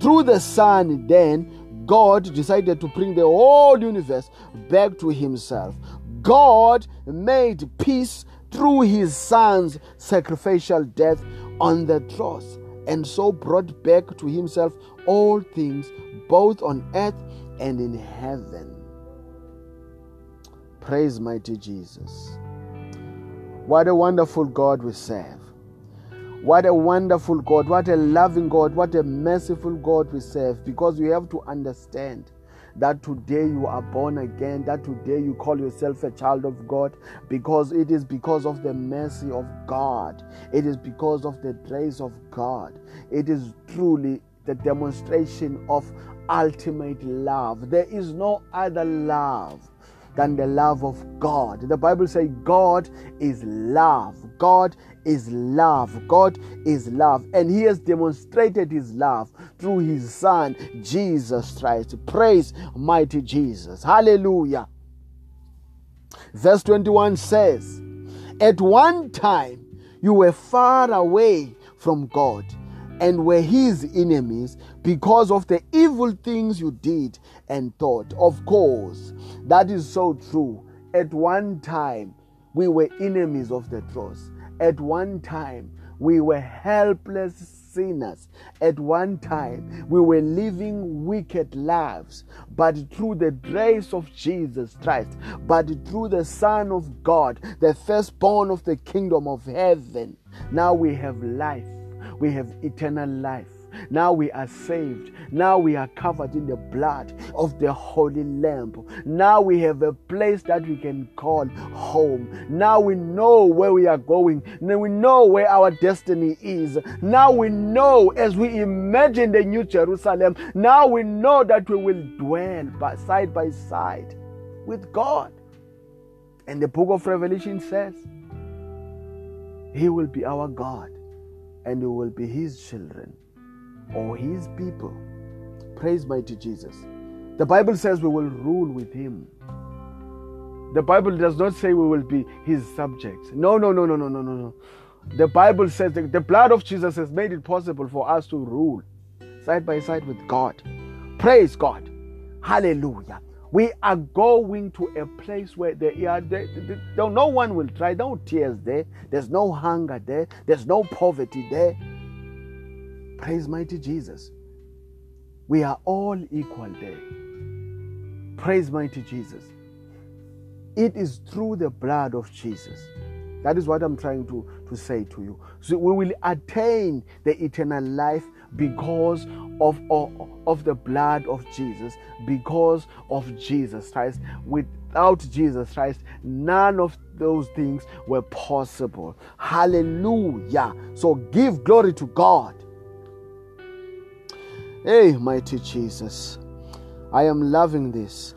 Speaker 1: Through the Son, then, God decided to bring the whole universe back to Himself. God made peace through his son's sacrificial death on the cross, and so brought back to himself all things, both on earth and in heaven. Praise mighty Jesus. What a wonderful God we serve. What a wonderful God, what a loving God, what a merciful God we serve because we have to understand that today you are born again, that today you call yourself a child of God, because it is because of the mercy of God, it is because of the grace of God, it is truly the demonstration of ultimate love. There is no other love than the love of God. The Bible says God is love. God is love. God is love. And He has demonstrated His love through His Son, Jesus Christ. Praise mighty Jesus. Hallelujah. Verse 21 says, At one time you were far away from God and were his enemies because of the evil things you did and thought. Of course, that is so true. At one time, we were enemies of the cross. At one time, we were helpless sinners. At one time, we were living wicked lives. But through the grace of Jesus Christ, but through the Son of God, the firstborn of the kingdom of heaven, now we have life. We have eternal life. Now we are saved. Now we are covered in the blood of the Holy Lamb. Now we have a place that we can call home. Now we know where we are going. Now we know where our destiny is. Now we know as we imagine the new Jerusalem. Now we know that we will dwell by, side by side with God. And the book of Revelation says, He will be our God and we will be His children or his people. Praise mighty Jesus. The Bible says we will rule with him. The Bible does not say we will be his subjects. No, no, no, no, no, no, no, no. The Bible says that the blood of Jesus has made it possible for us to rule side by side with God. Praise God. Hallelujah. We are going to a place where there, are, no one will try, no tears there, there's no hunger there, there's no poverty there. Praise mighty Jesus. We are all equal there. Praise mighty Jesus. It is through the blood of Jesus. That is what I'm trying to, to say to you. So we will attain the eternal life because of, of, of the blood of Jesus because of Jesus Christ. Without Jesus Christ, none of those things were possible. Hallelujah. So give glory to God. Hey, mighty Jesus. I am loving this.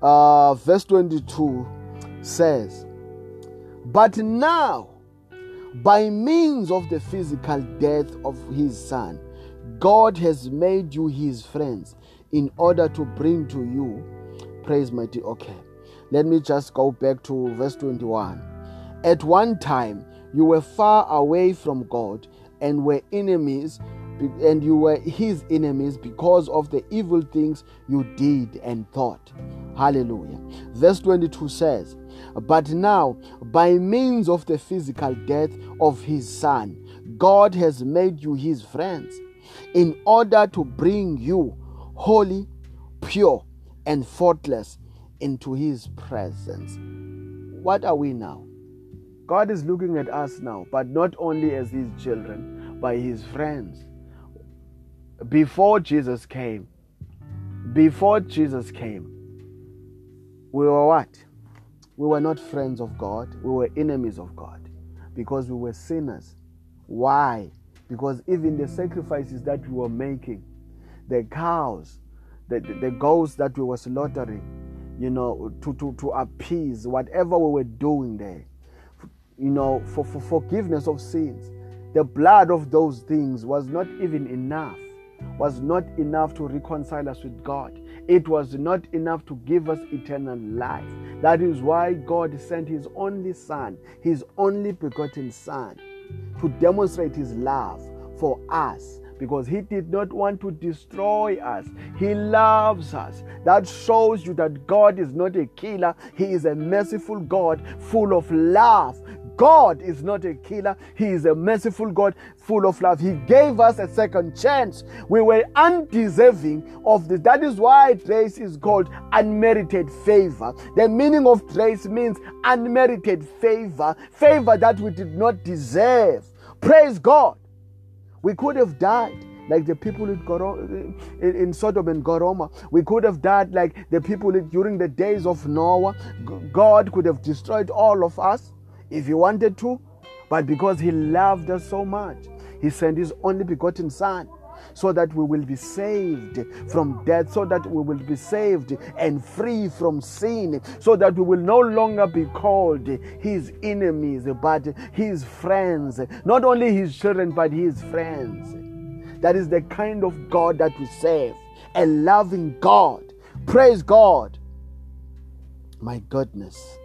Speaker 1: Uh, verse 22 says, But now, by means of the physical death of his son, God has made you his friends in order to bring to you praise mighty. Okay, let me just go back to verse 21. At one time, you were far away from God and were enemies, and you were his enemies because of the evil things you did and thought. Hallelujah. Verse 22 says, But now, by means of the physical death of his son, God has made you his friends in order to bring you holy, pure, and faultless into his presence. What are we now? God is looking at us now, but not only as his children, but his friends. Before Jesus came, before Jesus came, we were what? We were not friends of God, we were enemies of God because we were sinners. Why? Because even the sacrifices that we were making, the cows, the, the, the goats that we were slaughtering, you know, to, to, to appease whatever we were doing there, you know, for, for forgiveness of sins, the blood of those things was not even enough, was not enough to reconcile us with God. It was not enough to give us eternal life. That is why God sent His only Son, His only begotten Son to demonstrate his love for us because he did not want to destroy us. He loves us. That shows you that God is not a killer, He is a merciful God full of love. God is not a killer, He is a merciful God full of love. He gave us a second chance. We were undeserving of this. That is why grace is called unmerited favor. The meaning of grace means unmerited favor, favor that we did not deserve. Praise God. We could have died like the people in Sodom and Gomorrah. We could have died like the people during the days of Noah. God could have destroyed all of us if He wanted to, but because He loved us so much, He sent His only begotten Son so that we will be saved from death, so that we will be saved and free from sin, so that we will no longer be called his enemies, but his friends. Not only his children, but his friends. That is the kind of God that we serve a loving God. Praise God. My goodness.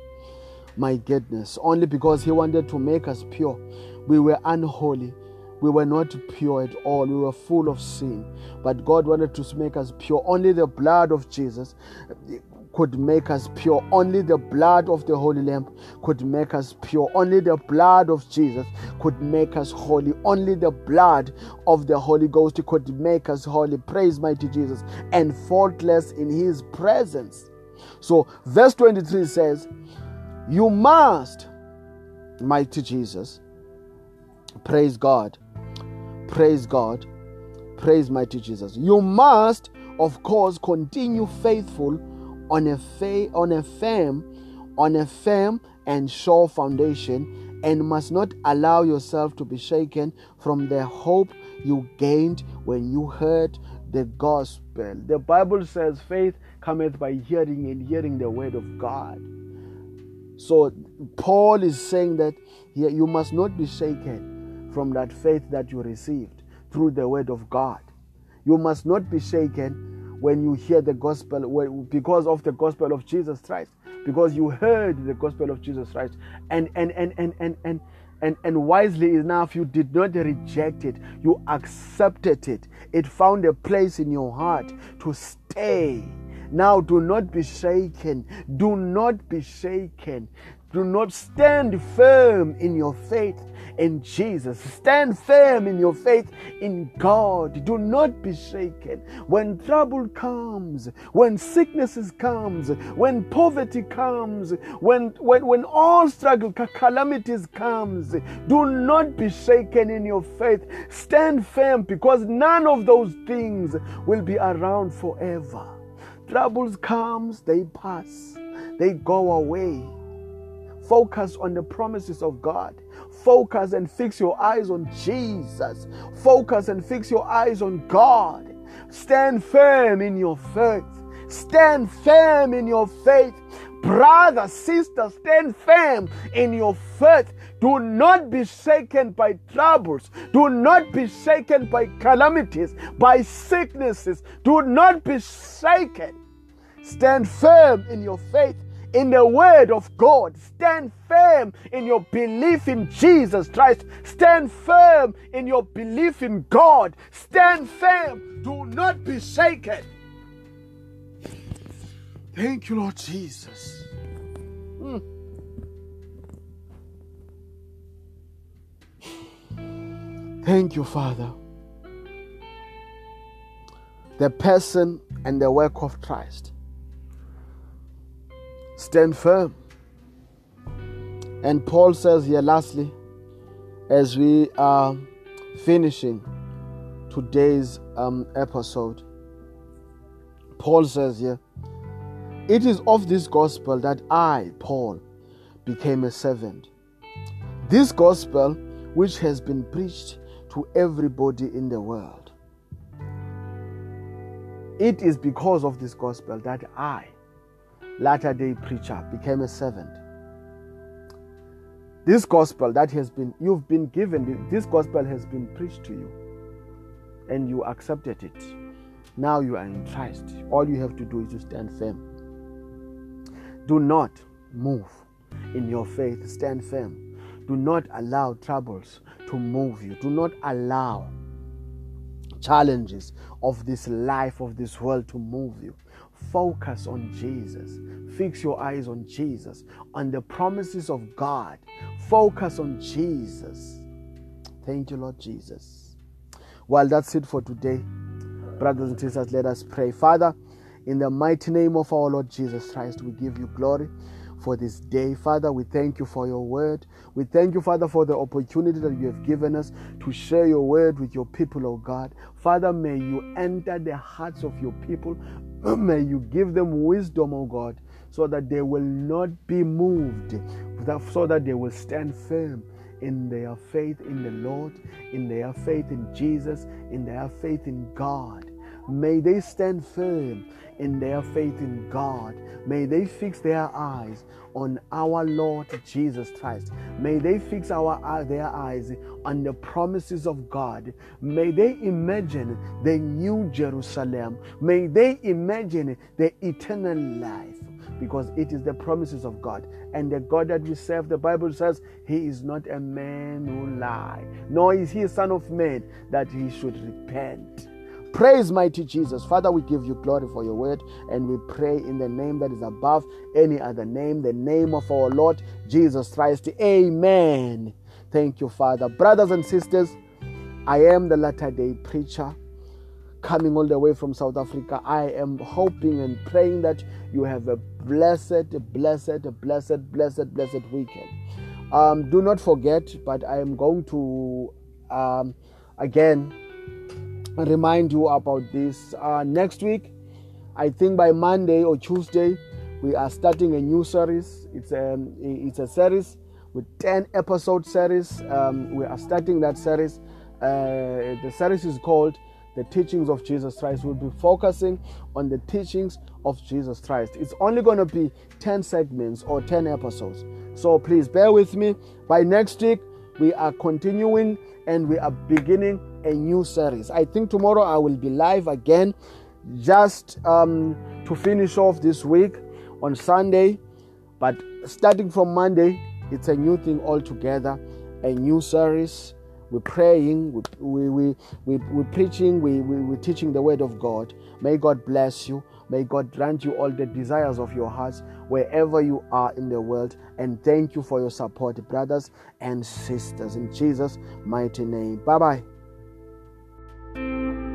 Speaker 1: My goodness. Only because He wanted to make us pure. We were unholy. We were not pure at all. We were full of sin. But God wanted to make us pure. Only the blood of Jesus could make us pure. Only the blood of the Holy Lamb could make us pure. Only the blood of Jesus could make us holy. Only the blood of the Holy Ghost could make us holy. Praise mighty Jesus and faultless in his presence. So, verse 23 says, You must, mighty Jesus, praise God Praise God. Praise mighty Jesus. You must, of course, continue faithful on a fa- on a firm, on a firm and sure foundation, and must not allow yourself to be shaken from the hope you gained when you heard the gospel. The Bible says, "Faith cometh by hearing, and hearing the word of God." So Paul is saying that you must not be shaken from that faith that you received through the word of God. You must not be shaken when you hear the gospel because of the gospel of Jesus Christ, because you heard the gospel of Jesus Christ, and and and and and and and, and wisely enough, you did not reject it, you accepted it. It found a place in your heart to stay Now do not be shaken. Do not be shaken. Do not stand firm in your faith in Jesus. Stand firm in your faith in God. Do not be shaken. When trouble comes, when sicknesses comes, when poverty comes, when when when all struggle, calamities comes, do not be shaken in your faith. Stand firm because none of those things will be around forever. Troubles comes, they pass. They go away. Focus on the promises of God. Focus and fix your eyes on Jesus. Focus and fix your eyes on God. Stand firm in your faith. Stand firm in your faith. Brother, sister, stand firm in your faith. Do not be shaken by troubles. Do not be shaken by calamities, by sicknesses. Do not be shaken. Stand firm in your faith in the word of God. Stand firm in your belief in Jesus Christ. Stand firm in your belief in God. Stand firm. Do not be shaken. Thank you, Lord Jesus. Mm. Thank you, Father. The person and the work of Christ Stand firm. And Paul says here, lastly, as we are finishing today's um, episode, Paul says here, It is of this gospel that I, Paul, became a servant. This gospel, which has been preached to everybody in the world. It is because of this gospel that I, latter day preacher, became a servant. This gospel that has been, you've been given, this gospel has been preached to you and you accepted it. Now you are in Christ. All you have to do is to stand firm. Do not move in your faith, stand firm. Do not allow troubles to move you. Do not allow challenges of this life, of this world to move you. Focus on Jesus. Fix your eyes on Jesus, on the promises of God. Focus on Jesus. Thank you, Lord Jesus. Well, that's it for today. Brothers and sisters, let us pray. Father, in the mighty name of our Lord Jesus Christ, we give you glory for this day. Father, we thank you for your word. We thank you, Father, for the opportunity that you have given us to share your word with your people, oh God. Father, may you enter the hearts of your people. May you give them wisdom, oh God, so that they will not be moved, so that they will stand firm in their faith in the Lord, in their faith in Jesus, in their faith in God. May they stand firm in their faith in God. May they fix their eyes on our Lord Jesus Christ. May they fix our uh, their eyes on the promises of God. May they imagine the new Jerusalem. May they imagine the eternal life because it is the promises of God. And the God that we serve, the Bible says, He is not a man who lie, nor is He a son of man that He should repent. Praise mighty Jesus. Father, we give you glory for your word and we pray in the name that is above any other name, the name of our Lord Jesus Christ. Amen. Thank you, Father. Brothers and sisters, I am the latter day preacher coming all the way from South Africa. I am hoping and praying that you have a blessed, blessed, blessed, blessed, blessed weekend. Um, do not forget, but I am going to um, again remind you about this. Uh, next week, I think by Monday or Tuesday, we are starting a new series. It's a, um, it's a series with 10 episode series. Um, we are starting that series. Uh, the series is called The Teachings of Jesus Christ. We'll be focusing on the teachings of Jesus Christ. It's only going to be 10 segments or 10 episodes. So please bear with me. By next week, we are continuing and we are beginning a new series. I think tomorrow I will be live again just um, to finish off this week on Sunday. But starting from Monday, it's a new thing altogether, a new series. We're praying, we, we, we, we, we're preaching, we, we, we're teaching the Word of God. May God bless you. May God grant you all the desires of your hearts wherever you are in the world. And thank you for your support, brothers and sisters. In Jesus' mighty name. Bye bye. Thank you.